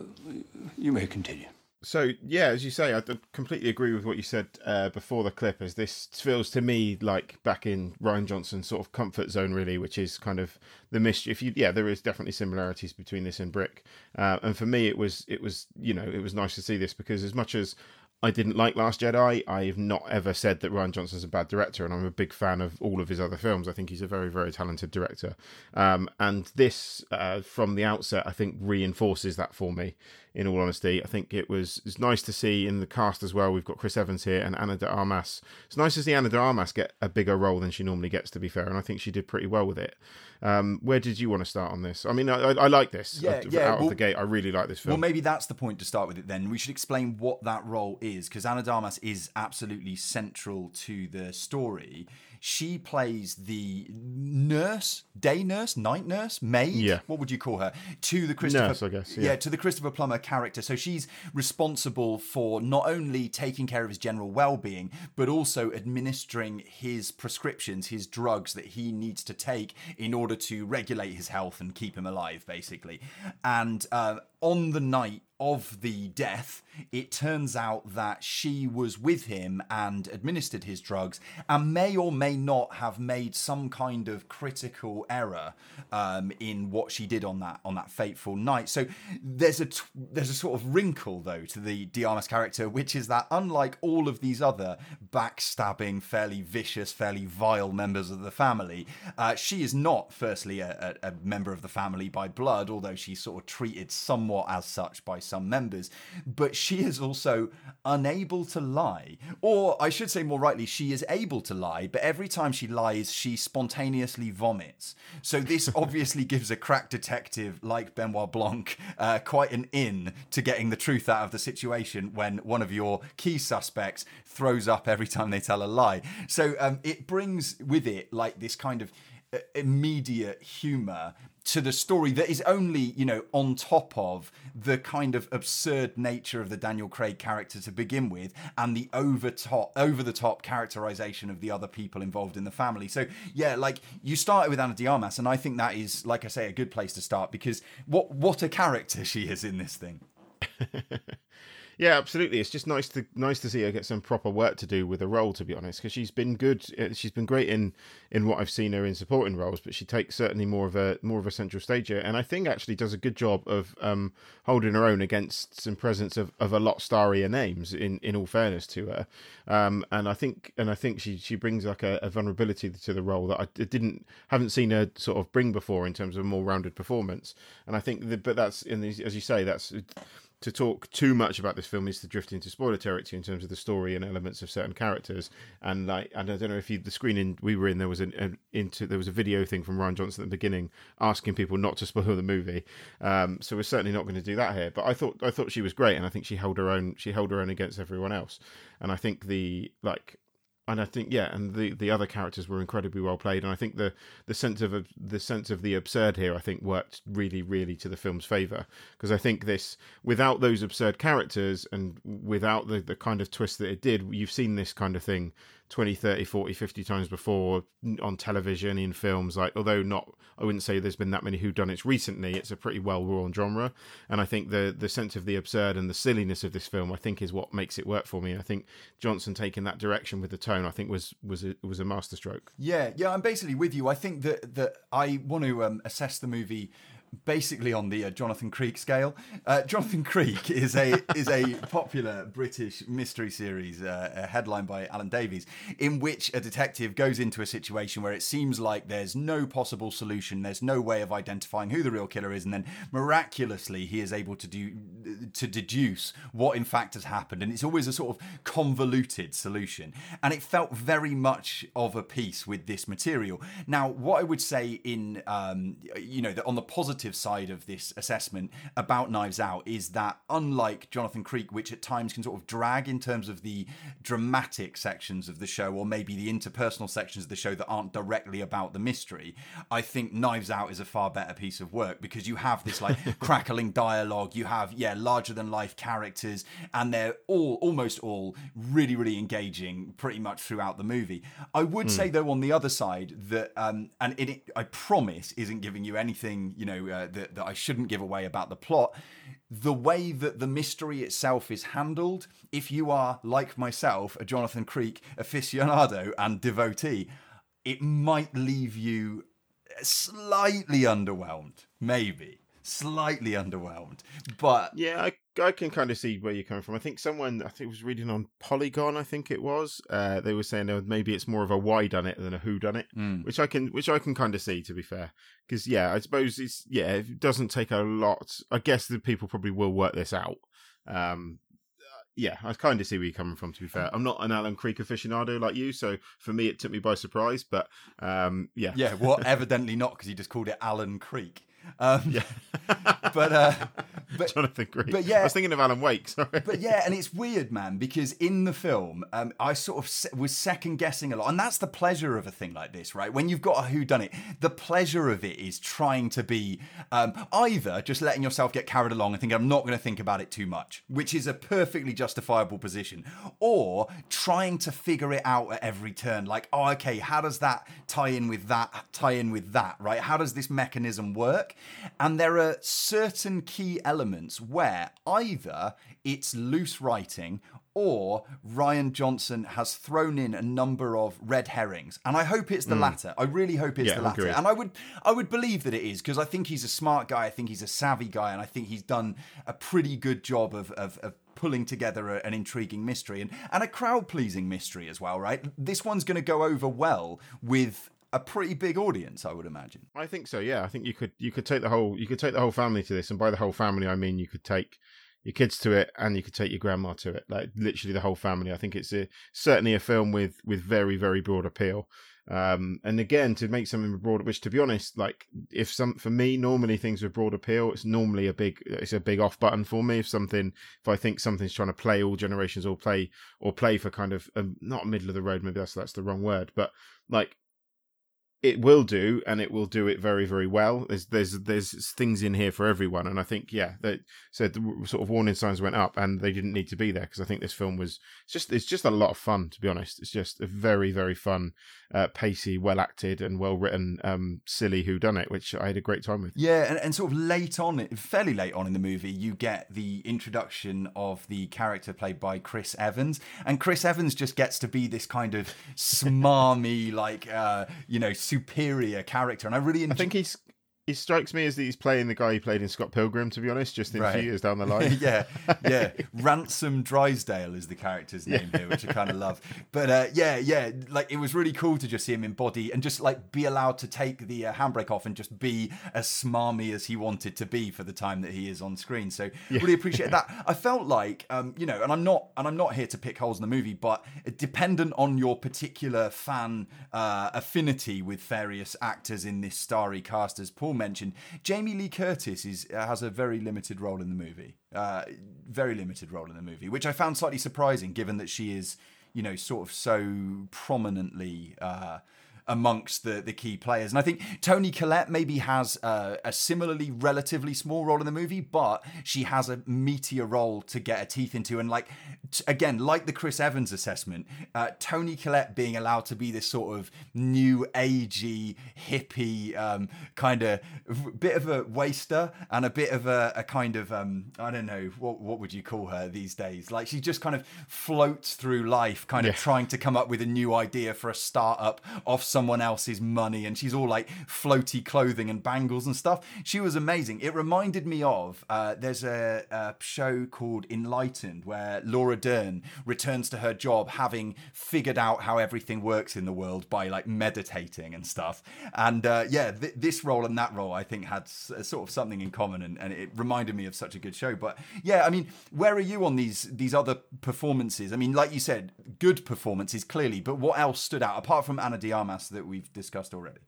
you may continue. So yeah, as you say, I completely agree with what you said uh, before the clip. As this feels to me like back in Rian Johnson's sort of comfort zone, really, which is kind of the. If you, yeah, there is definitely similarities between this and Brick, uh, and for me, it was it was you know it was nice to see this because as much as I didn't like Last Jedi. I've not ever said that Rian Johnson's a bad director, and I'm a big fan of all of his other films. I think he's a very, very talented director. Um, and this, uh, from the outset, I think reinforces that for me. In all honesty, I think it was it's nice to see in the cast as well. We've got Chris Evans here and Ana de Armas. It's nice to see Ana de Armas get a bigger role than she normally gets. To be fair, and I think she did pretty well with it. Um, where did you want to start on this? I mean, I, I, I like this. Yeah, yeah, Out well- of the gate, I really like this film. Well, maybe that's the point to start with it then. We should explain what that role is because Ana de Armas is absolutely central to the story. She plays the nurse, day nurse, night nurse, maid. Yeah. What would you call her? To the Christopher, Nurse, I guess, yeah. to the Christopher Plummer character. So she's responsible for not only taking care of his general well-being, but also administering his prescriptions, his drugs that he needs to take in order to regulate his health and keep him alive, basically. And uh, on the night of the death, it turns out that she was with him and administered his drugs and may or may not have made some kind of critical error um, in what she did on that on that fateful night. So there's a t- there's a sort of wrinkle though to the de Armas character, which is that unlike all of these other backstabbing, fairly vicious, fairly vile members of the family, uh, she is not firstly a, a, a member of the family by blood, although she's sort of treated somewhat as such by some members. But she is also unable to lie, or I should say more rightly, she is able to lie, but every time she lies, she spontaneously vomits. So this obviously gives a crack detective like Benoit Blanc uh, quite an in to getting the truth out of the situation when one of your key suspects throws up every time they tell a lie. So um, it brings with it like this kind of uh, immediate humor to the story that is only you know on top of the kind of absurd nature of the Daniel Craig character to begin with and the over top over the top characterization of the other people involved in the family. So yeah like you started with Ana de Armas and I think that is like I say a good place to start because what what a character she is in this thing Yeah, absolutely. It's just nice to nice to see her get some proper work to do with a role. To be honest, because she's been good. uh, She's been great in in what I've seen her in supporting roles, but she takes certainly more of a more of a central stage here, and I think actually does a good job of um, holding her own against some presence of, of a lot starrier names. In in all fairness to her, um, and I think and I think she she brings like a, a vulnerability to the role that I didn't haven't seen her sort of bring before in terms of a more rounded performance. And I think that, but that's in these, as you say, that's to talk too much about this film is to drift into spoiler territory in terms of the story and elements of certain characters. And like, and I don't know if you the screening we were in, there was an, an into there was a video thing from Rian Johnson at the beginning asking people not to spoil the movie. Um, so we're certainly not going to do that here. But I thought I thought she was great, and I think she held her own. She held her own against everyone else. And I think the like and I think yeah, and the, the other characters were incredibly well played, and I think the the sense of the sense of the absurd here, I think worked really really to the film's favor because I think this without those absurd characters and without the the kind of twist that it did, you've seen this kind of thing 20 30 40 50 times before on television in films like although not i wouldn't say there's been that many whodunits recently it's a pretty well worn genre. And i think the the sense of the absurd and the silliness of this film i think is what makes it work for me. I think johnson taking that direction with the tone i think was was a, was a masterstroke. Yeah, yeah, I'm basically with you. I think that that I want to um, assess the movie basically on the uh, Jonathan Creek scale. Uh, Jonathan Creek is a is a popular British mystery series uh, headlined by Alan Davies, in which a detective goes into a situation where it seems like there's no possible solution, there's no way of identifying who the real killer is, and then miraculously he is able to do to deduce what in fact has happened, and it's always a sort of convoluted solution, and it felt very much of a piece with this material. Now, what I would say in um, you know that on the positive side of this assessment about Knives Out is that unlike Jonathan Creek, which at times can sort of drag in terms of the dramatic sections of the show, or maybe the interpersonal sections of the show that aren't directly about the mystery, I think Knives Out is a far better piece of work because you have this like crackling dialogue, you have yeah larger than life characters, and they're all almost all really really engaging pretty much throughout the movie. I would say though on the other side that um, and it, it I promise isn't giving you anything you know uh, that, that I shouldn't give away about the plot. The way that the mystery itself is handled, if you are like myself, a Jonathan Creek aficionado and devotee, it might leave you slightly underwhelmed, maybe slightly underwhelmed. But yeah I, I can kind of see where you're coming from. I think someone, I think was reading on Polygon, I think it was. Uh, they were saying that maybe it's more of a why done it than a who done it, Mm. which I can, which I can kind of see. To be fair, because yeah, I suppose it's yeah, it doesn't take a lot. I guess the people probably will work this out. Um, uh, yeah, I kind of see where you're coming from. To be fair, I'm not an Alan Creek aficionado like you, so for me it took me by surprise. But um, yeah, Yeah, well, evidently not because he just called it Alan Creek. Um, yeah, but uh, but Jonathan Creek. but yeah. I was thinking of Alan Wake. Sorry. but yeah, and it's weird, man, because in the film, um, I sort of was second guessing a lot, and that's the pleasure of a thing like this, right? When you've got a who done it, the pleasure of it is trying to be um, either just letting yourself get carried along and thinking I'm not going to think about it too much, which is a perfectly justifiable position, or trying to figure it out at every turn, like, oh, okay, how does that tie in with that? Tie in with that, right? How does this mechanism work? And there are certain key elements where either it's loose writing or Rian Johnson has thrown in a number of red herrings. And I hope it's the hmm. latter. I really hope it's Yeah, the latter. agreed. And I would I would believe that it is because I think he's a smart guy, I think he's a savvy guy, and I think he's done a pretty good job of of, of pulling together a- an intriguing mystery and, and a crowd pleasing mystery as well, right? This one's gonna go over well with a pretty big audience, I would imagine. I think so. Yeah, I think you could you could take the whole you could take the whole family to this, and by the whole family I mean you could take your kids to it, and you could take your grandma to it. Like literally the whole family. I think it's a, certainly a film with with very very broad appeal. Um, and again, to make something broad, which to be honest, like if some for me, normally things with broad appeal, it's normally a big it's a big off button for me. If something, if I think something's trying to play all generations or play or play for kind of um, not middle of the road, maybe that's that's the wrong word, but like it will do and it will do it very very well. There's there's there's things in here for everyone and i think yeah that so the sort of warning signs went up and they didn't need to be there because i think this film was it's just it's just a lot of fun to be honest. It's just a very very fun uh, pacey well acted and well written um silly who done it which i had a great time with. Yeah, and, and sort of late on, fairly late on in the movie, you get the introduction of the character played by Chris Evans, and Chris Evans just gets to be this kind of smarmy, like uh, you know, superior character, and I really enjoy. i think he's he strikes me as that he's playing the guy he played in Scott Pilgrim, to be honest, just in a few years down the line. yeah, yeah. Ransom Drysdale is the character's name here, which I kind of love. But uh, yeah, yeah, like it was really cool to just see him embody and just like be allowed to take the uh, handbrake off and just be as smarmy as he wanted to be for the time that he is on screen. So really appreciate that. I felt like, um, you know, and I'm not, and I'm not here to pick holes in the movie, but dependent on your particular fan uh, affinity with various actors in this starry cast, as Paul mentioned, Jamie Lee Curtis is uh, has a very limited role in the movie. Uh, very limited role in the movie, which I found slightly surprising, given that she is, you know, sort of so prominently. Uh, amongst the, the key players. And I think Toni Collette maybe has uh, a similarly relatively small role in the movie, but she has a meatier role to get her teeth into. And like, t- again, like the Chris Evans assessment, uh, Toni Collette being allowed to be this sort of new agey, hippie, um, kind of bit of a waster and a bit of a, a kind of, um, I don't know, what, what would you call her these days? Like she just kind of floats through life, kind of trying to come up with a new idea for a startup off someone else's money and she's all like floaty clothing and bangles and stuff. She was amazing. It reminded me of uh, there's a, a show called enlightened where laura dern returns to her job having figured out how everything works in the world by like meditating and stuff. And uh, yeah th- this role and that role i think had s- sort of something in common and, and it reminded me of such a good show. But yeah i mean where are you on these these other performances? I mean like you said good performances clearly but what else stood out apart from Ana de Armas that we've discussed already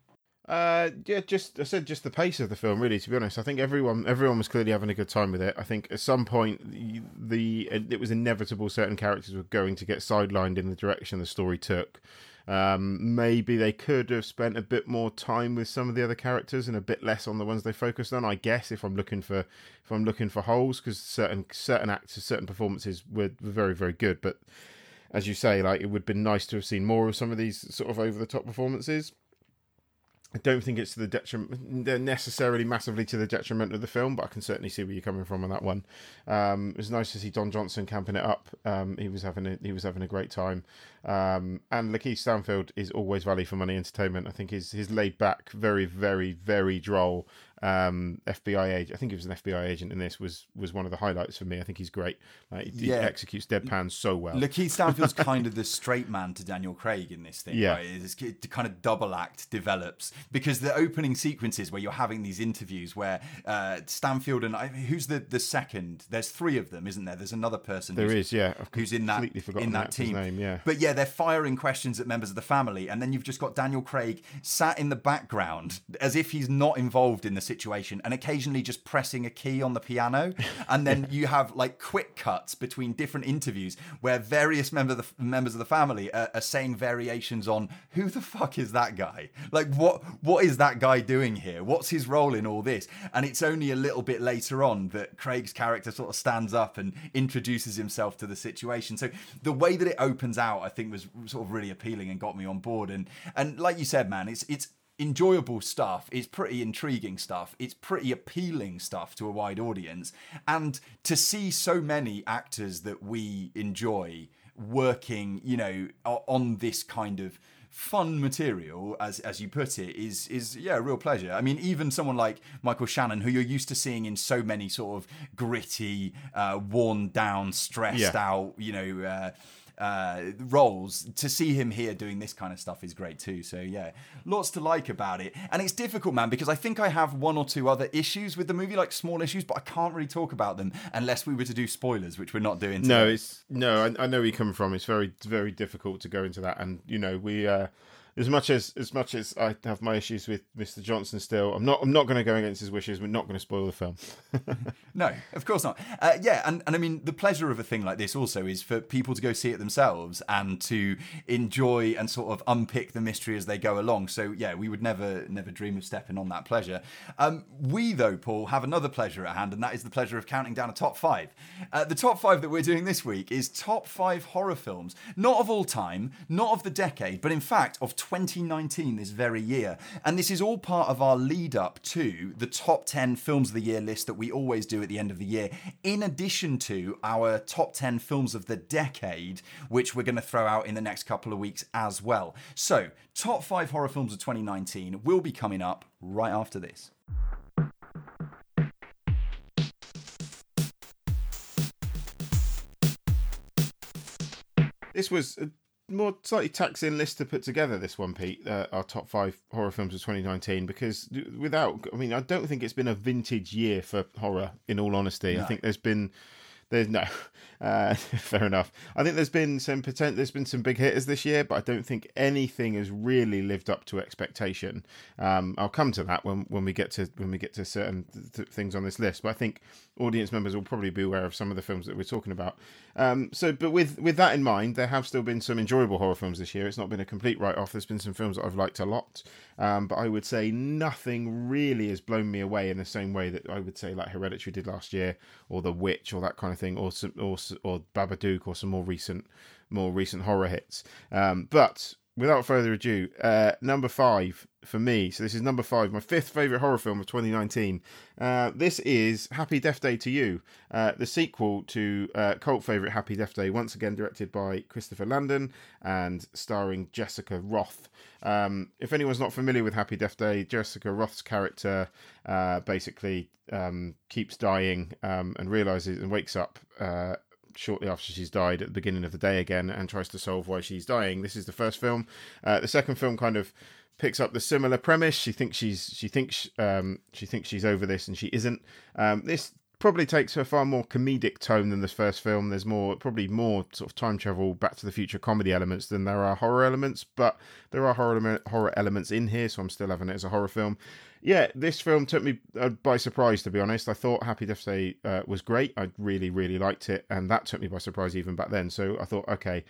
Uh, yeah, just I said just the pace of the film. Really, to be honest, I think everyone everyone was clearly having a good time with it. I think at some point the, the it was inevitable certain characters were going to get sidelined in the direction the story took. Um, maybe they could have spent a bit more time with some of the other characters and a bit less on the ones they focused on. I guess if I'm looking for if I'm looking for holes, because certain certain actors, certain performances were, were very very good, but as you say, like it would have been nice to have seen more of some of these sort of over the top performances. I don't think it's to the detriment, necessarily massively to the detriment of the film, but I can certainly see where you're coming from on that one. Um, it was nice to see Don Johnson camping it up. Um, he was having a, he was having a great time, um, and Lakeith Stanfield is always value for money entertainment. I think his his laid back, very very very droll um, FBI agent. I think he was an FBI agent in this. Was was one of the highlights for me. I think he's great. Like, he, Yeah. executes deadpan so well. Lakeith Stanfield's kind of the straight man to Daniel Craig in this thing, Yeah. right? It's, it kind of double act develops because the opening sequences where you're having these interviews where uh, Stanfield and I, who's the the second? There's three of them, isn't there? There's another person. There is, yeah. I've who's in that in that team. name, yeah. But yeah, they're firing questions at members of the family, and then you've just got Daniel Craig sat in the background as if he's not involved in the situation, and occasionally just pressing a key on the piano. And then you have like quick cuts between different interviews where various members of the, members of the family are, are saying variations on who the fuck is that guy? Like what what is that guy doing here? What's his role in all this? And it's only a little bit later on that Craig's character sort of stands up and introduces himself to the situation. So the way that it opens out, I think, was sort of really appealing and got me on board. And and like you said, man, it's it's enjoyable stuff. It's pretty intriguing stuff. It's pretty appealing stuff to a wide audience. And to see so many actors that we enjoy working, you know, on this kind of fun material as as you put it is is yeah a real pleasure i mean even someone like michael shannon who you're used to seeing in so many sort of gritty uh worn down stressed Yeah. out you know uh uh, roles to see him here doing this kind of stuff is great too. So yeah, lots to like about it, and it's difficult, man, because I think I have one or two other issues with the movie, like small issues, but I can't really talk about them unless we were to do spoilers, which we're not doing. Today. No, it's no. I, I know where you come from. It's very, very difficult to go into that, and you know, we uh, as much as as much as I have my issues with Mr. Johnson, still, I'm not. I'm not going to go against his wishes. We're not going to spoil the film. No, of course not. Uh, yeah, and, and I mean, the pleasure of a thing like this also is for people to go see it themselves and to enjoy and sort of unpick the mystery as they go along. So yeah, we would never never dream of stepping on that pleasure. Um, we though, Paul, have another pleasure at hand, and that is the pleasure of counting down a top five. Uh, the top five that we're doing this week is top five horror films, not of all time, not of the decade, but in fact of 2019, this very year. And this is all part of our lead up to the top 10 films of the year list that we always do at the end of the year, in addition to our top 10 films of the decade, which we're going to throw out in the next couple of weeks as well. So, top five horror films of 2019 will be coming up right after this. This was more slightly taxing list to put together. This one, Pete, uh, our top five horror films of 2019, because without, I mean, I don't think it's been a vintage year for horror. In all honesty, I think there's been. There's no, uh, fair enough. I think there's been some potent, there's been some big hitters this year, but I don't think anything has really lived up to expectation. Um, I'll come to that when, when we get to when we get to certain th- things on this list. But I think audience members will probably be aware of some of the films that we're talking about. Um, so, but with with that in mind, there have still been some enjoyable horror films this year. It's not been a complete write off. There's been some films that I've liked a lot, um, but I would say nothing really has blown me away in the same way that I would say like Hereditary did last year, or The Witch, or that kind of thing, or some, or or Babadook, or some more recent more recent horror hits. Um, but without further ado, uh, number five for me. So this is number five, my fifth favorite horror film of 2019. Uh, this is Happy Death Day to You, uh, the sequel to uh, cult favorite Happy Death Day, once again directed by Christopher Landon and starring Jessica Rothe. Um, if anyone's not familiar with Happy Death Day, Jessica Rothe's character uh, basically um, keeps dying um, and realizes and wakes up uh, shortly after she's died at the beginning of the day again and tries to solve why she's dying. This is the first film. Uh, the second film kind of picks up the similar premise. She thinks she's she thinks um, she thinks she's over this and she isn't. Um, this probably takes a far more comedic tone than this first film. There's more probably more sort of time travel, Back to the Future comedy elements than there are horror elements, but there are horror horror elements in here, so I'm still having it as a horror film. Yeah, this film took me uh, by surprise, to be honest. I thought Happy Death Day uh, was great. I really, really liked it, and that took me by surprise even back then. So I thought, okay,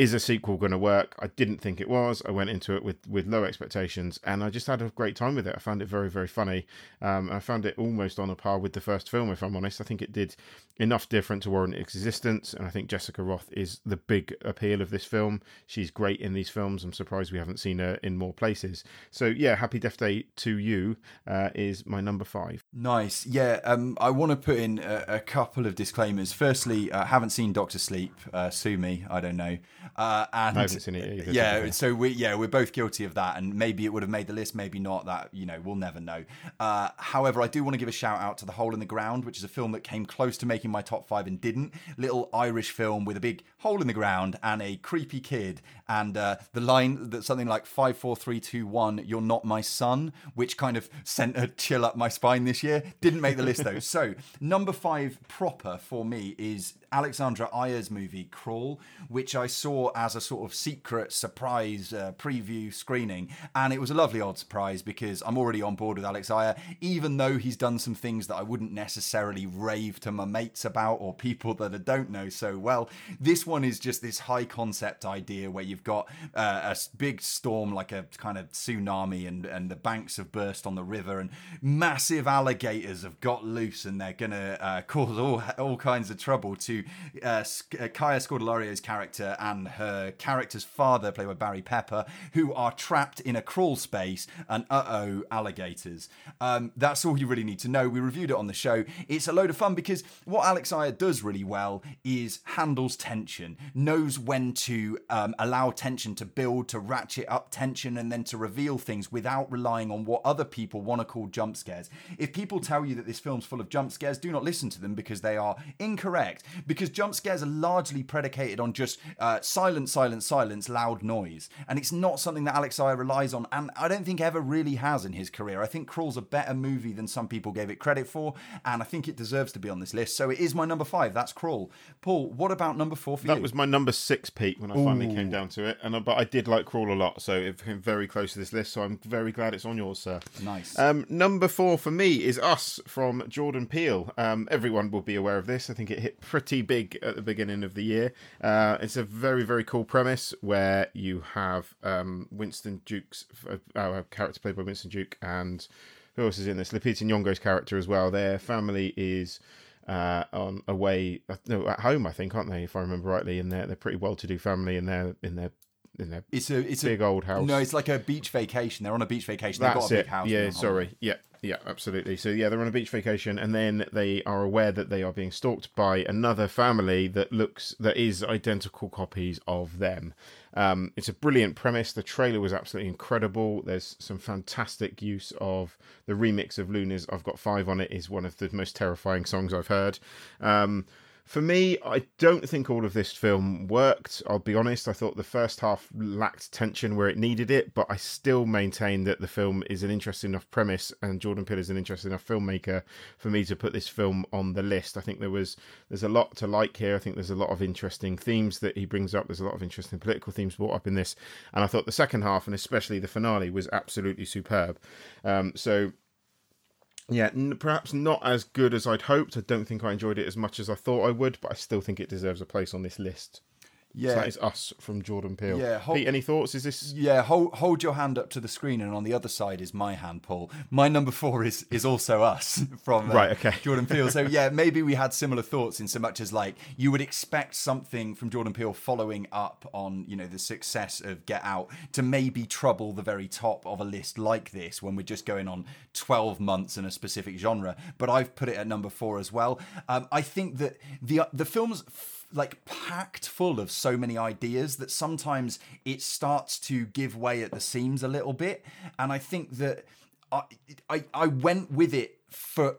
is a sequel going to work? I didn't think it was. I went into it with with low expectations, and I just had a great time with it. I found it very very funny. Um, I found it almost on a par with the first film, if I'm honest. I think it did enough different to warrant existence, and I think Jessica Rothe is the big appeal of this film. She's great in these films. I'm surprised we haven't seen her in more places. So yeah, Happy Death Day to you uh, is my number five. Nice. Yeah, um, I want to put in a, a couple of disclaimers. Firstly, I haven't seen Doctor Sleep. Uh, sue me. I don't know. Uh, and I haven't seen it either, Yeah, so we yeah we're both guilty of that, and maybe it would have made the list, maybe not. That you know we'll never know. Uh, however, I do want to give a shout out to The Hole in the Ground, which is a film that came close to making my top five and didn't. Little Irish film with a big hole in the ground and a creepy kid, and uh, the line that something like five, four, three, two, one, you're not my son, which kind of sent a chill up my spine this year. Didn't make the list though. so number five proper for me is Alexandre Aja's movie Crawl, which I saw as a sort of secret surprise uh, preview screening, and it was a lovely odd surprise because I'm already on board with Alex Aja, even though he's done some things that I wouldn't necessarily rave to my mates about or people that I don't know so well. This one is just this high concept idea where you've got uh, a big storm like a kind of tsunami, and and the banks have burst on the river, and massive alligators have got loose, and they're gonna uh, cause all all kinds of trouble to uh, uh, Kaya Scodelario's character and her character's father, played by Barry Pepper, who are trapped in a crawl space and uh oh, alligators. Um, that's all you really need to know. We reviewed it on the show. It's a load of fun because what Alex Aja does really well is handles tension, knows when to um, allow tension to build, to ratchet up tension, and then to reveal things without relying on what other people want to call jump scares. If people tell you that this film's full of jump scares, do not listen to them because they are incorrect. Because jump scares are largely predicated on just uh, silence, silence, silence, loud noise. And it's not something that Alex Aja relies on, and I don't think ever really has in his career. I think Crawl's a better movie than some people gave it credit for, and I think it deserves to be on this list. So it is my number five. That's Crawl. Paul, what about number four for That you? was my number six, Pete, when I finally came down to it. And I- but I did like Crawl a lot, so it came very close to this list. So I'm very glad it's on yours, sir. Nice. Um, number four for me is Us from Jordan Peele. Um, everyone will be aware of this. I think it hit pretty big at the beginning of the year. Uh, it's a very very cool premise where you have um, Winston Duke's uh, our character played by Winston Duke and who else is in this? Lupita Nyong'o's character as well. Their family is uh, on away, uh, no, at home, I think, aren't they? If I remember rightly, and they're they're pretty well-to-do family in their in their in their It's a it's big a old house. No, it's like a beach vacation. They're on a beach vacation. They've got a big it. house. Yeah, sorry. Yeah, yeah, absolutely. So yeah, they're on a beach vacation, and then they are aware that they are being stalked by another family that looks that is identical copies of them. Um, it's a brilliant premise. The trailer was absolutely incredible. There's some fantastic use of the remix of Luniz "I've Got Five on It" is one of the most terrifying songs I've heard. Um, for me, I don't think all of this film worked. I'll be honest. I thought the first half lacked tension where it needed it, but I still maintain that the film is an interesting enough premise, and Jordan Peele is an interesting enough filmmaker for me to put this film on the list. I think there was there's a lot to like here. I think there's a lot of interesting themes that he brings up. There's a lot of interesting political themes brought up in this, and I thought the second half and especially the finale was absolutely superb. Um, so yeah, n- perhaps not as good as I'd hoped. I don't think I enjoyed it as much as I thought I would, but I still think it deserves a place on this list. Yeah. So that is us from Jordan Peele. Yeah, hol- Pete, any thoughts? Is this Yeah, hold, hold your hand up to the screen, and on the other side is my hand, Paul. My number four is is also us from uh, Right, okay. Jordan Peele. So yeah, maybe we had similar thoughts in so much as like you would expect something from Jordan Peele following up on you know the success of Get Out to maybe trouble the very top of a list like this when we're just going on twelve months in a specific genre. But I've put it at number four as well. Um, I think that the the film's like packed full of so many ideas that sometimes it starts to give way at the seams a little bit. And i think that i i, I went with it for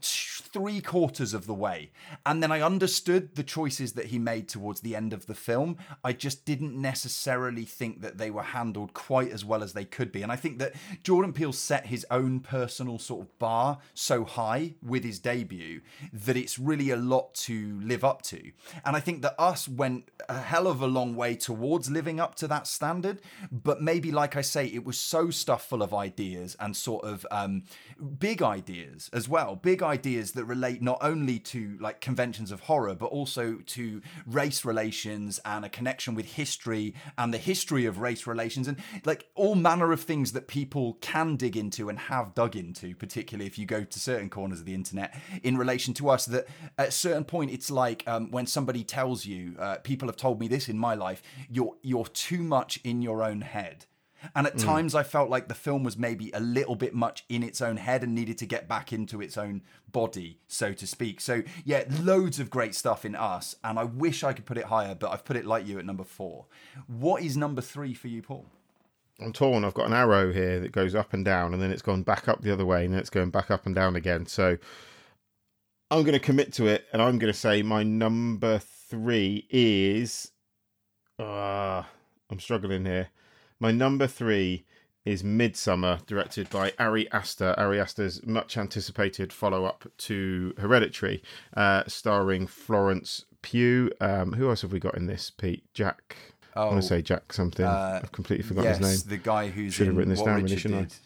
three quarters of the way. And then i understood the choices that he made towards the end of the film. I just didn't necessarily think that they were handled quite as well as they could be. And i think that jordan peele set his own personal sort of bar so high with his debut that it's really a lot to live up to. And i think that us went a hell of a long way towards living up to that standard. But maybe like i say it was so stuffed full of ideas and sort of um, big ideas as well big ideas that relate not only to like conventions of horror but also to race relations and a connection with history and the history of race relations and like all manner of things that people can dig into and have dug into particularly if you go to certain corners of the internet in relation to us that at a certain point it's like um, when somebody tells you uh, people have told me this in my life you're you're too much in your own head And at times I felt like the film was maybe a little bit much in its own head and needed to get back into its own body, so to speak. So, yeah, loads of great stuff in Us. And I wish I could put it higher, but I've put it like you at number four. What is number three for you, Paul? I'm torn. I've got an arrow here that goes up and down, and then it's gone back up the other way, and then it's going back up and down again. So I'm going to commit to it, and I'm going to say my number three is. Uh, I'm struggling here. My number three is Midsommar, directed by Ari Aster. Ari Aster's much anticipated follow up to Hereditary, uh, starring Florence Pugh. Um, who else have we got in this, Pete? Jack. I want Oh, to say Jack something. uh, I've completely forgotten yes, his name. the guy who's Should have written this down, really, shouldn't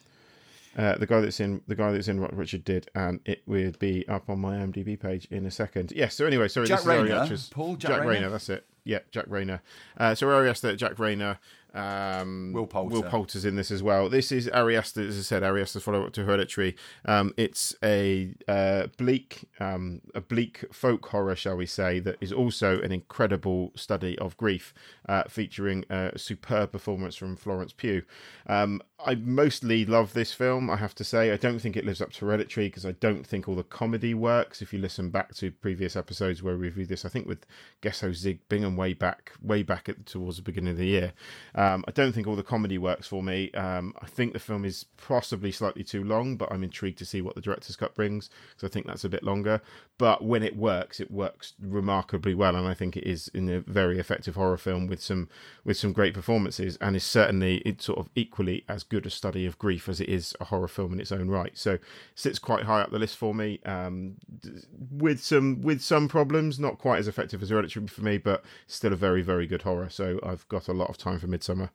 I? Uh, the guy that's in the guy that's in what Richard did, and it would be up on my IMDb page in a second. Yes. So anyway, sorry, Jack this Reynor? Paul, Jack Jack, Reynor? Reynor? That's it. Yeah, Jack Reynor. Uh, so Ari Aster, Jack Reynor, um, Will Poulter. Will Poulter's in this as well. This is Ari Aster, as I said, Ari Aster's follow up to Hereditary. Um, it's a uh, bleak, um, a bleak folk horror, shall we say, that is also an incredible study of grief, uh, featuring a superb performance from Florence Pugh. Um, I mostly love this film, I have to say. I don't think it lives up to Hereditary because I don't think all the comedy works. If you listen back to previous episodes where we reviewed this, I think with Gesso Zig Bingham way back, way back at, towards the beginning of the year. Um, I don't think all the comedy works for me. Um, I think the film is possibly slightly too long, but I'm intrigued to see what the director's cut brings because I think that's a bit longer. But when it works, it works remarkably well, and I think it is in a very effective horror film with some with some great performances, and is certainly it's sort of equally as good a study of grief as it is a horror film in its own right. So sits quite high up the list for me, um, with some with some problems, not quite as effective as Hereditary for me, but still a very very good horror. So I've got a lot of time for Midsommar,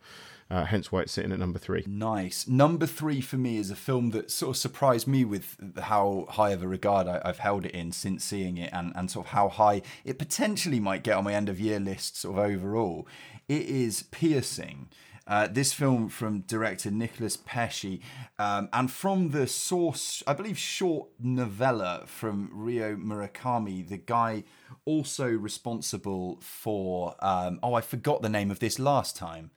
uh, hence why it's sitting at number three. Nice. Number three for me is a film that sort of surprised me with how high of a regard I, I've held it in since seeing it and, and sort of how high it potentially might get on my end of year list sort of overall. It is Piercing. Uh, this film from director Nicolas Pesce um, and from the source, I believe, short novella from Ryu Murakami, the guy also responsible for, um, oh, I forgot the name of this last time.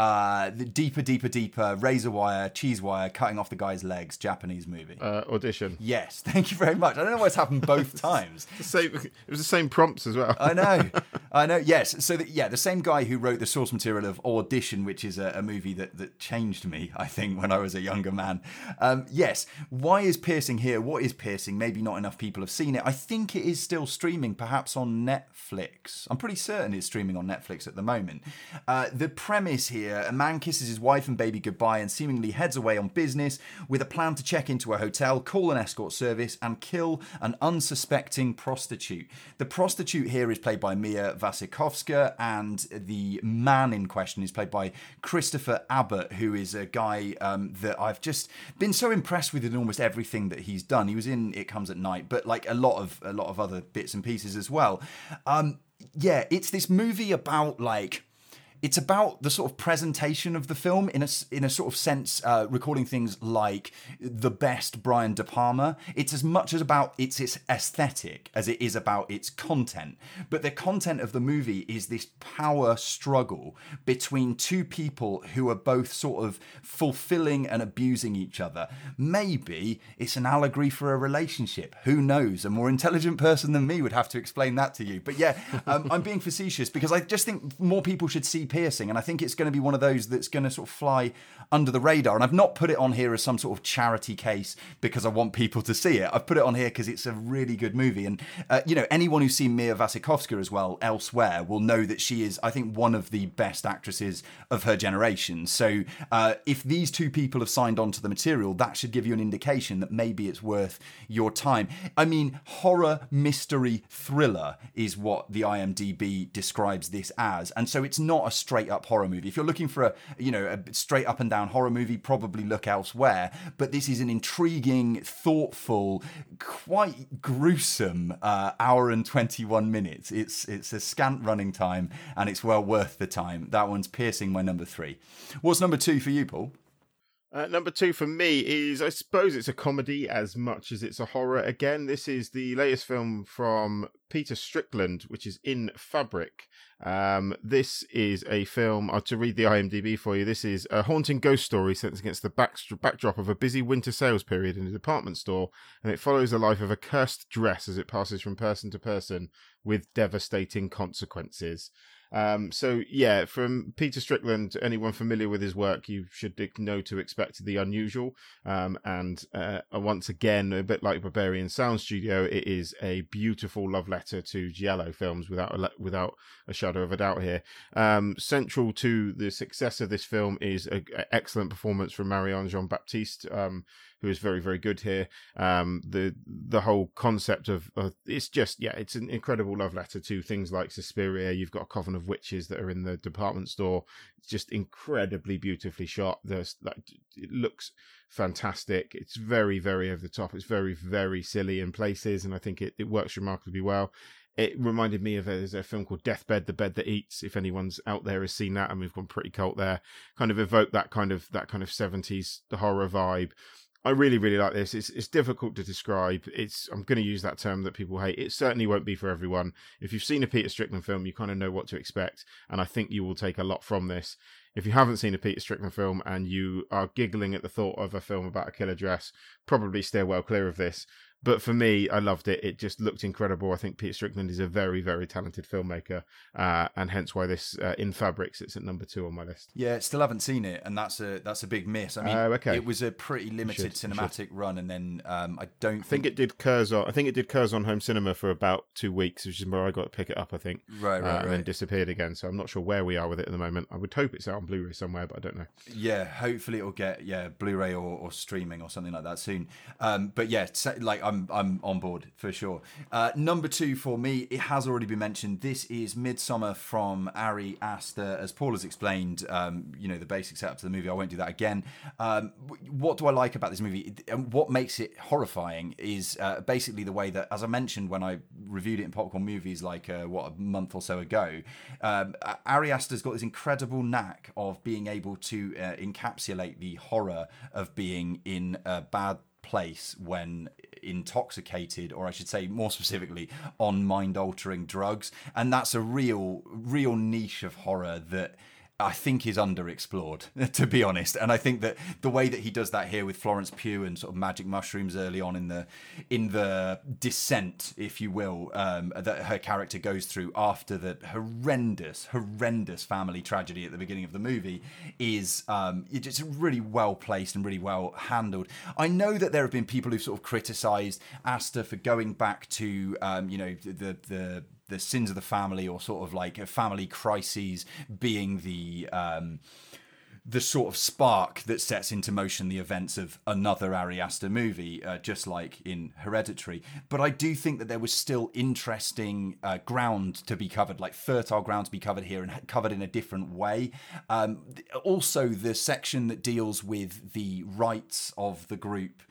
Uh, the deeper, deeper, deeper, razor wire, cheese wire, cutting off the guy's legs, Japanese movie. Uh, audition. yes, thank you very much. I don't know why it's happened both times. Same, it was the same prompts as well. I know, I know. Yes, so the, yeah, the same guy who wrote the source material of Audition, which is a, a movie that that changed me, I think, when I was a younger man. Um, yes, why is Piercing here? What is Piercing? Maybe not enough people have seen it. I think it is still streaming, perhaps on Netflix. I'm pretty certain it's streaming on Netflix at the moment. Uh, the premise here: a man kisses his wife and baby goodbye and seemingly heads away on business with a plan to check into a hotel, call an escort service, and kill an unsuspecting prostitute. The prostitute here is played by Mia Wasikowska, and the man in question is played by Christopher Abbott, who is a guy um, that I've just been so impressed with in almost everything that he's done. He was in It Comes at Night, but like a lot of a lot of other bits and pieces as well. Um, yeah, it's this movie about like it's about the sort of presentation of the film in a in a sort of sense, uh, recording things like the best Brian De Palma. It's as much as about its its aesthetic as it is about its content. But the content of the movie is this power struggle between two people who are both sort of fulfilling and abusing each other. Maybe it's an allegory for a relationship. Who knows? A more intelligent person than me would have to explain that to you. But yeah, um, I'm being facetious because I just think more people should see Piercing, and I think it's going to be one of those that's going to sort of fly under the radar. And I've not put it on here as some sort of charity case because I want people to see it. I've put it on here because it's a really good movie, and uh, you know anyone who's seen Mia Wasikowska as well elsewhere will know that she is, I think, one of the best actresses of her generation. So uh, if these two people have signed on to the material, that should give you an indication that maybe it's worth your time. I mean, horror mystery thriller is what the IMDb describes this as, and so it's not a straight up horror movie. If you're looking for a you know a straight up and down horror movie, probably look elsewhere. But this is an intriguing, thoughtful, quite gruesome uh, hour and 21 minutes. It's it's a scant running time, and it's well worth the time. That one's piercing my number three. What's number two for you, Paul? Uh, number two for me is, I suppose it's a comedy as much as it's a horror. Again, this is the latest film from Peter Strickland, which is In Fabric. Um, this is a film, uh, to read the IMDb for you, this is a haunting ghost story set against the back- backdrop of a busy winter sales period in a department store, and it follows the life of a cursed dress as it passes from person to person with devastating consequences. Um, so yeah, from Peter Strickland, anyone familiar with his work, you should know to expect the unusual. Um, and uh, once again, a bit like Berberian Sound Studio, it is a beautiful love letter to Giallo films, without a, without a shadow of a doubt. Here, um, central to the success of this film is an excellent performance from Marianne Jean Baptiste. Who is very very good here. Um, the the whole concept of uh, it's just yeah, it's an incredible love letter to things like Suspiria. You've got a coven of witches that are in the department store. It's just incredibly beautifully shot. There's like it looks fantastic. It's very very over the top. It's very very silly in places, and I think it, it works remarkably well it reminded me of a, there's a film called Deathbed, The Bed That Eats. If anyone's out there has seen that, and we've gone pretty cult there, kind of evoke that kind of that kind of seventies horror vibe. I really, really like this. It's it's difficult to describe. It's I'm going to use that term that people hate. It certainly won't be for everyone. If you've seen a Peter Strickland film, you kind of know what to expect, and I think you will take a lot from this. If you haven't seen a Peter Strickland film and you are giggling at the thought of a film about a killer dress, probably steer well clear of this. But for me, I loved it. It just looked incredible. I think Peter Strickland is a very, very talented filmmaker, uh, and hence why this uh, in Fabrics it's at number two on my list. Yeah, still haven't seen it, and that's a that's a big miss. I mean, uh, okay. it was a pretty limited should, cinematic run, and then um, I don't think... I think it did Curzon. I think it did Curzon home cinema for about two weeks, which is where I got to pick it up. I think right, right, and right. then disappeared again. So I'm not sure where we are with it at the moment. I would hope it's out on Blu-ray somewhere, but I don't know. Yeah, hopefully it'll get yeah Blu-ray or, or streaming or something like that soon. Um, but yeah, like I'm I'm on board for sure. Uh, number two for me, it has already been mentioned. This is Midsommar from Ari Aster. As Paul has explained, um, you know, the basic setup to the movie. I won't do that again. Um, what do I like about this movie? And what makes it horrifying is uh, basically the way that, as I mentioned when I reviewed it in Popcorn Movies, like uh, what a month or so ago, um, Ari Aster's got this incredible knack of being able to uh, encapsulate the horror of being in a bad place when intoxicated or i should say more specifically on mind altering drugs. And that's a real real niche of horror that I think is underexplored, to be honest. And I think that the way that he does that here with Florence Pugh and sort of magic mushrooms early on in the in the descent, if you will, um, that her character goes through after the horrendous, horrendous family tragedy at the beginning of the movie is um, it's really well placed and really well handled. I know that there have been people who've sort of criticised Aster for going back to um, you know the the the sins of the family or sort of like family crises being the um, the sort of spark that sets into motion the events of another Ari Aster movie, uh, just like in Hereditary. But I do think that there was still interesting uh, ground to be covered, like fertile ground to be covered here and covered in a different way. Um, also, the section that deals with the rites of the group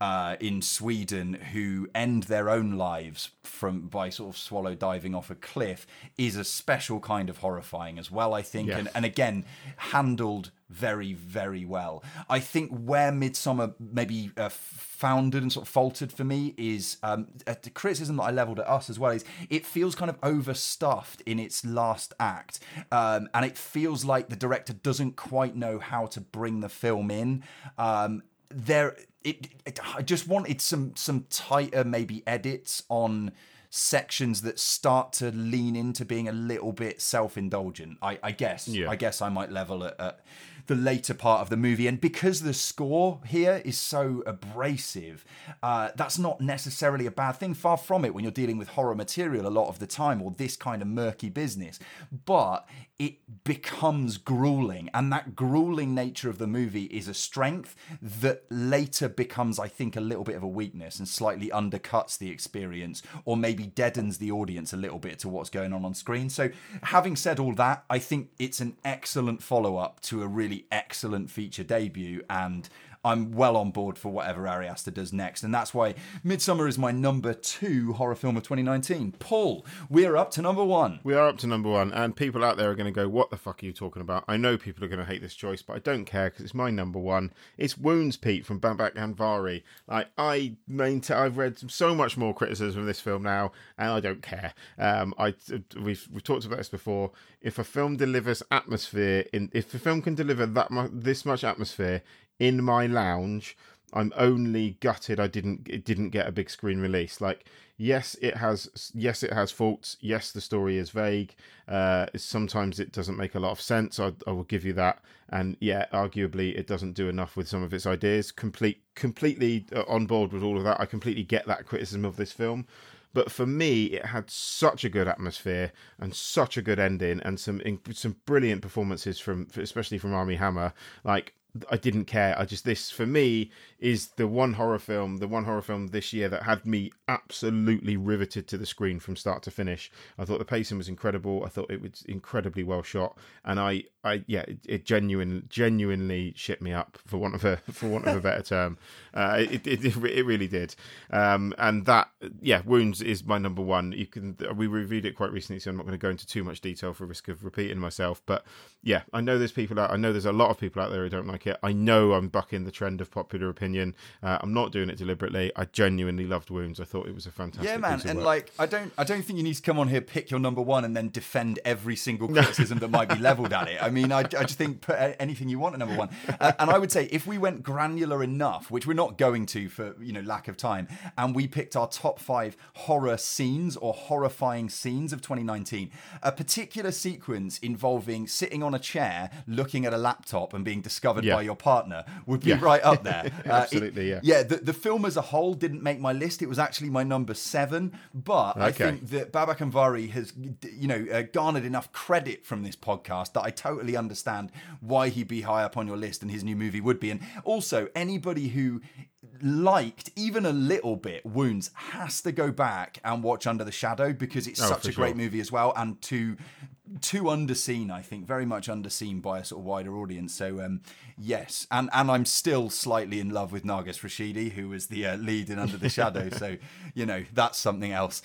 uh, in Sweden who end their own lives from by sort of swallow diving off a cliff is a special kind of horrifying as well, I think, yes. and, and again handled very very well. I think where Midsommar maybe uh, founded and sort of faltered for me is um, a criticism that I leveled at us as well. Is it feels kind of overstuffed in its last act, um, and it feels like the director doesn't quite know how to bring the film in. Um, there it, it, I just wanted some some tighter maybe edits on sections that start to lean into being a little bit self-indulgent. I, I guess. Yeah. I guess I might level at, at the later part of the movie. And because the score here is so abrasive, uh, that's not necessarily a bad thing. Far from it when you're dealing with horror material a lot of the time or this kind of murky business. But it becomes grueling. And that grueling nature of the movie is a strength that later becomes, I think, a little bit of a weakness and slightly undercuts the experience or maybe deadens the audience a little bit to what's going on on screen. So, having said all that, I think it's an excellent follow up to a really excellent feature debut. And I'm well on board for whatever Ari Aster does next, and that's why Midsommar is my number two horror film of 2019. Paul, we're up to number one. We are up to number one, and people out there are going to go, "What the fuck are you talking about?" I know people are going to hate this choice, but I don't care because it's my number one. It's Wounds, Pete from Babak Anvari. Like I maintain, I've read so much more criticism of this film now, and I don't care. Um, I we've we've talked about this before. If a film delivers atmosphere in, if a film can deliver that much, this much atmosphere in my lounge. I'm only gutted I didn't it didn't get a big screen release. Like yes, it has yes it has faults. Yes, the story is vague. Uh, sometimes it doesn't make a lot of sense. I, I will give you that. And yeah, arguably it doesn't do enough with some of its ideas. Complete completely uh, on board with all of that. I completely get that criticism of this film. But for me, it had such a good atmosphere and such a good ending, and some some brilliant performances from, especially from Armie Hammer. Like I didn't care. I just this for me is the one horror film, the one horror film this year that had me absolutely riveted to the screen from start to finish. I thought the pacing was incredible. I thought it was incredibly well shot, and I, I yeah, it, it genuine, genuinely shit me up for want of a for want of a better term. Uh, it, it it really did, um, and that yeah, wounds is my number one. You can we reviewed it quite recently, so I'm not going to go into too much detail for risk of repeating myself. But yeah, I know there's people out. I know there's a lot of people out there who don't like it. I know I'm bucking the trend of popular opinion. Uh, I'm not doing it deliberately. I genuinely loved Wounds. I thought it was a fantastic. Yeah, man, and like I don't, I don't think you need to come on here, pick your number one, and then defend every single criticism that might be leveled at it. I mean, I, I just think put anything you want at number one. Uh, and I would say if we went granular enough, which we're not going to for you know lack of time, and we picked our top five horror scenes or horrifying scenes of 2019, a particular sequence involving sitting on a chair, looking at a laptop, and being discovered Yeah. by your partner would be Yeah. right up there. Uh, it- Absolutely, yeah. Yeah, the, the film as a whole didn't make my list. It was actually my number seven. But I think that Babak Anvari has, you know, uh, garnered enough credit from this podcast that I totally understand why he'd be high up on your list and his new movie would be. And also, anybody who liked even a little bit Wounds has to go back and watch Under the Shadow because it's Oh, such a great sure. movie as well and too too underseen I think very much underseen by a sort of wider audience. So um yes and and I'm still slightly in love with Narges Rashidi who was the uh, lead in Under the Shadow. So you know that's something else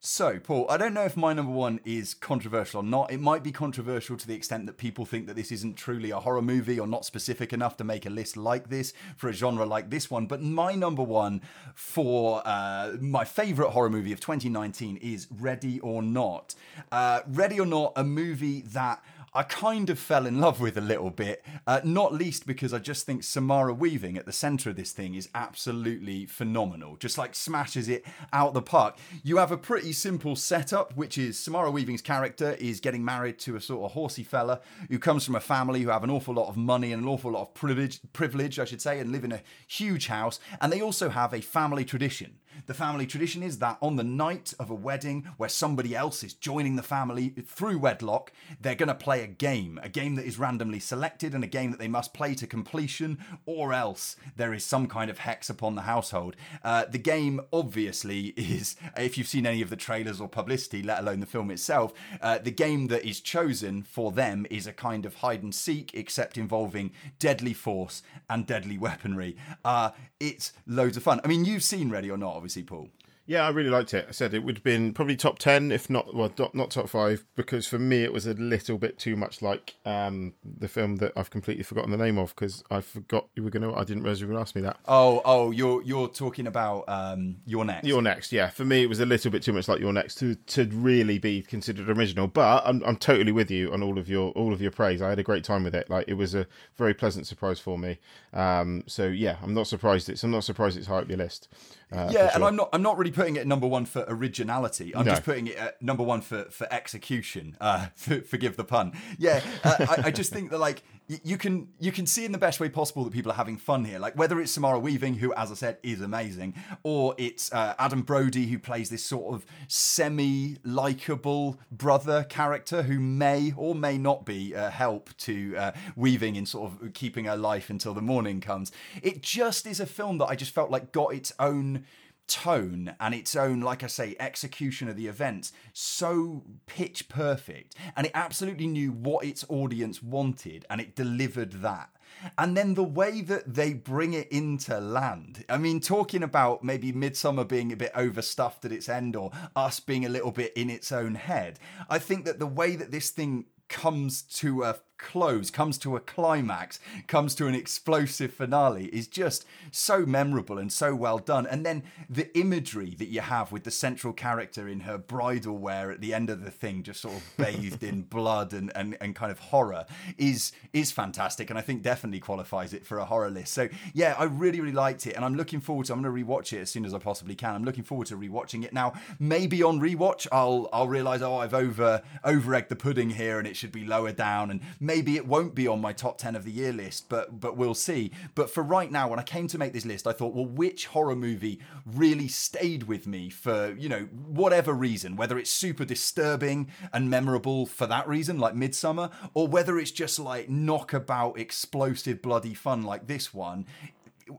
so, Paul, I don't know if my number one is controversial or not. It might be controversial to the extent that people think that this isn't truly a horror movie or not specific enough to make a list like this for a genre like this one. But my number one for uh, my favorite horror movie of 2019 is Ready or Not. Uh, Ready or Not, a movie that. I kind of fell in love with a little bit, uh, not least because I just think Samara Weaving at the centre of this thing is absolutely phenomenal. Just like smashes it out the park. You have a pretty simple setup, which is Samara Weaving's character is getting married to a sort of horsey fella who comes from a family who have an awful lot of money and an awful lot of privilege, privilege I should say, and live in a huge house. And they also have a family tradition. The family tradition is that on the night of a wedding where somebody else is joining the family through wedlock, they're going to play a game, a game that is randomly selected and a game that they must play to completion, or else there is some kind of hex upon the household. Uh, the game, obviously, is if you've seen any of the trailers or publicity, let alone the film itself, uh, the game that is chosen for them is a kind of hide and seek, except involving deadly force and deadly weaponry. Uh, it's loads of fun. I mean, you've seen Ready or Not, obviously, Paul. Yeah, I really liked it. I said it would have been probably top ten, if not well, not, not top five, because for me it was a little bit too much like um, the film that I've completely forgotten the name of because I forgot you were gonna. I didn't realize you were gonna ask me that. Oh, oh, you're you're talking about um, You're Next. You're Next, yeah. For me, it was a little bit too much like You're Next to to really be considered original. But I'm I'm totally with you on all of your all of your praise. I had a great time with it. Like it was a very pleasant surprise for me. Um, so yeah, I'm not surprised. It's I'm not surprised it's high up your list. Uh, yeah, for and. I'm not. I'm not really putting it at number one for originality. I'm No. just putting it at number one for for execution. Uh, for, forgive the pun. Yeah, uh, I, I just think that like you can you can see in the best way possible that people are having fun here. Like whether it's Samara Weaving, who, as I said, is amazing, or it's uh, Adam Brody who plays this sort of semi likable brother character who may or may not be uh, help to uh, Weaving in sort of keeping her life until the morning comes. It just is a film that I just felt like got its own tone and its own, like I say, execution of the events so pitch perfect. And it absolutely knew what its audience wanted and it delivered that. And then the way that they bring it into land. I mean, talking about maybe Midsommar being a bit overstuffed at its end or us being a little bit in its own head. I think that the way that this thing comes to a close, comes to a climax, comes to an explosive finale is just so memorable and so well done. And then the imagery that you have with the central character in her bridal wear at the end of the thing, just sort of bathed in blood and, and, and kind of horror, is is fantastic. And I think definitely qualifies it for a horror list. So yeah, I really, really liked it. And I'm looking forward to I'm gonna rewatch it as soon as I possibly can. I'm looking forward to rewatching it now. Maybe on rewatch I'll I'll realise, oh, I've over over egged the pudding here and it should be lower down and maybe it won't be on my top 10 of the year list, but but we'll see. But for right now, when I came to make this list, I thought, well, which horror movie really stayed with me for, you know, whatever reason, whether it's super disturbing and memorable for that reason, like Midsommar, or whether it's just like knockabout, explosive, bloody fun like this one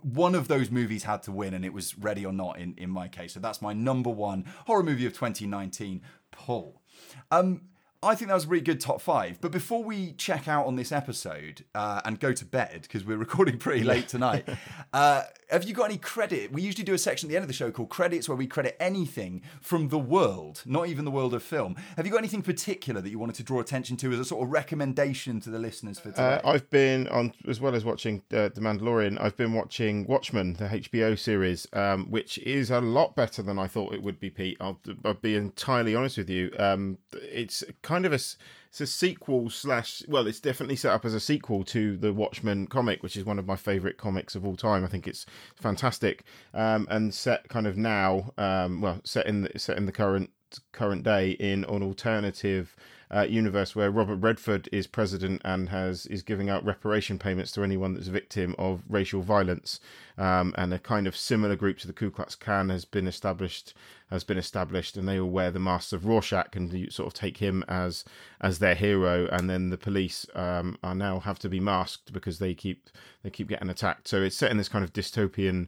one of those movies had to win, and it was Ready or Not in, in my case. So that's my number one horror movie of 2019, Paul. Um, I think that was a really good top five. But before we check out on this episode uh, and go to bed, because we're recording pretty late tonight, uh, have you got any credit? We usually do a section at the end of the show called credits where we credit anything from the world, not even the world of film. Have you got anything particular that you wanted to draw attention to as a sort of recommendation to the listeners for today? Uh, I've been on, as well as watching uh, The Mandalorian, I've been watching Watchmen, the HBO series, um, which is a lot better than I thought it would be, Pete. I'll, I'll be entirely honest with you. Um, it's kind of a it's a sequel slash well it's definitely set up as a sequel to the watchmen comic which is one of my favorite comics of all time. I think it's fantastic. Um, and set kind of now um, well set in the, set in the current current day in an alternative uh, universe where Robert Redford is president and has is giving out reparation payments to anyone that's a victim of racial violence, um, and a kind of similar group to the Ku Klux Klan has been established has been established, and they all wear the masks of Rorschach and sort of take him as as their hero, and then the police um, are now have to be masked because they keep they keep getting attacked. So it's set in this kind of dystopian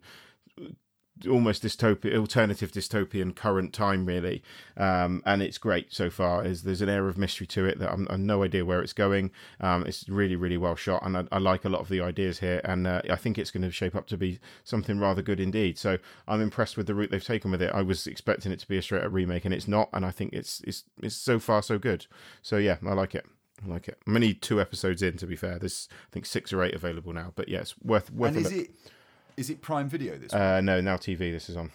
almost dystopian, alternative dystopian current time, really. Um, and it's great so far. Is there's an air of mystery to it that I'm, I've no idea where it's going. Um, it's really, really well shot, and I, I, like a lot of the ideas here. And uh, I think it's going to shape up to be something rather good indeed. So I'm impressed with the route they've taken with it. I was expecting it to be a straight up remake, and it's not. And I think it's it's it's so far so good. So yeah, I like it. I like it. I'm only two episodes in, to be fair. There's I think six or eight available now, but yeah, it's worth worth. And is it is it Prime Video this? Uh, no, now TV. This is on.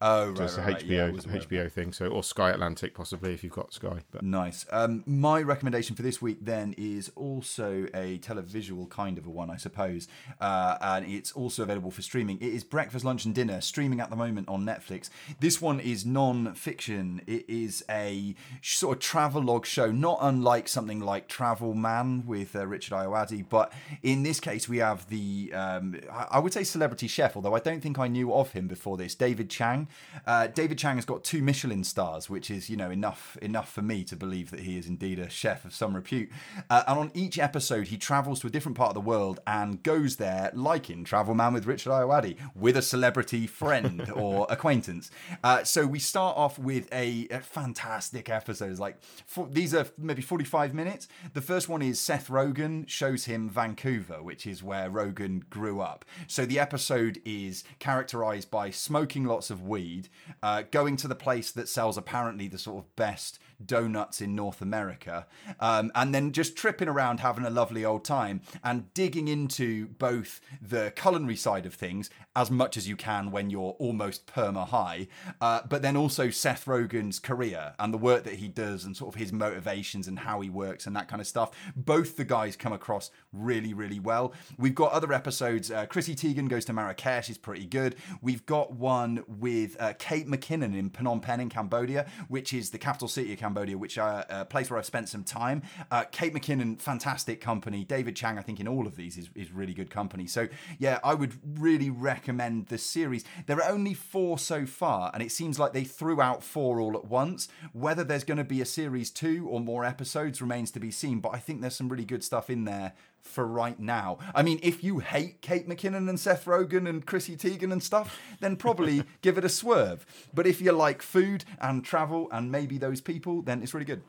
Oh, right, so it's a right, HBO yeah, HBO thing. So or Sky Atlantic possibly if you've got Sky. But nice. Um, my recommendation for this week then is also a televisual kind of a one, I suppose, uh, and it's also available for streaming. It is Breakfast, Lunch, and Dinner, streaming at the moment on Netflix. This one is non-fiction. It is a sort of travelogue show, not unlike something like Travel Man with uh, Richard Ayoade, but in this case we have the um, I would say celebrity chef, although I don't think I knew of him before this, David Chang. Uh, David Chang has got two Michelin stars, which is you know enough enough for me to believe that he is indeed a chef of some repute. Uh, and on each episode, he travels to a different part of the world and goes there, like in Travel Man with Richard Ayoade, with a celebrity friend or acquaintance. Uh, so we start off with a, a fantastic episode. Like for, these are maybe forty five minutes. The first one is Seth Rogen shows him Vancouver, which is where Rogen grew up. So the episode is characterized by smoking lots of weed weed, uh, going to the place that sells apparently the sort of best donuts in North America, um, and then just tripping around having a lovely old time and digging into both the culinary side of things as much as you can when you're almost perma high, uh, but then also Seth Rogen's career and the work that he does and sort of his motivations and how he works and that kind of stuff. Both the guys come across really, really well. We've got other episodes. Uh, Chrissy Teigen goes to Marrakesh, is pretty good. We've got one with uh, Kate McKinnon in Phnom Penh in Cambodia, which is the capital city of Cambodia, which uh, a place where I've spent some time. Uh, Kate McKinnon, fantastic company. David Chang, I think in all of these is, is really good company. So yeah, I would really recommend the series. There are only four so far, and it seems like they threw out four all at once. Whether there's going to be a series two or more episodes remains to be seen, but I think there's some really good stuff in there for right now. I mean, if you hate Kate McKinnon and Seth Rogen and Chrissy Teigen and stuff, then probably give it a swerve. But if you like food and travel and maybe those people, then it's really good.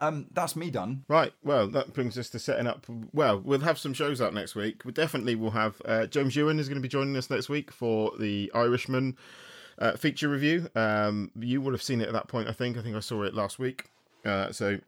Um, that's me done. Right. Well, that brings us to setting up. Well, we'll have some shows out next week. We definitely will have. Uh, James Ewan is going to be joining us next week for the Irishman uh, feature review. Um, you will have seen it at that point, I think. I think I saw it last week. Uh, so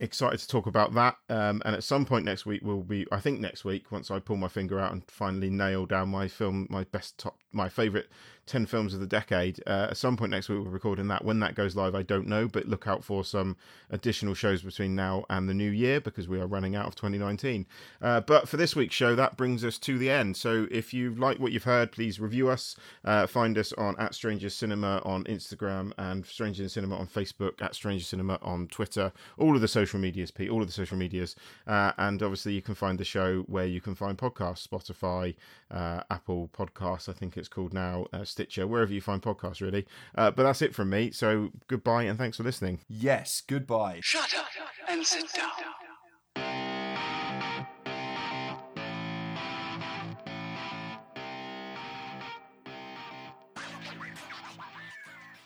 excited to talk about that. Um, and at some point next week, we'll be, I think next week, once I pull my finger out and finally nail down my film, my best top, my favorite 10 films of the decade. Uh, at some point next week, we're recording that. When that goes live, I don't know, but look out for some additional shows between now and the new year because we are running out of 2019. Uh, but for this week's show, that brings us to the end. So if you like what you've heard, please review us. Uh, find us on at Strangers Cinema on Instagram and Strangers Cinema on Facebook, at Strangers Cinema on Twitter, all of the social medias, Pete, all of the social medias. Uh, and obviously, you can find the show where you can find podcasts Spotify, uh, Apple Podcasts, I think it's called now. Stitcher, wherever you find podcasts, really. Uh, but that's it from me. So goodbye and thanks for listening. Yes, goodbye. Shut up and sit down.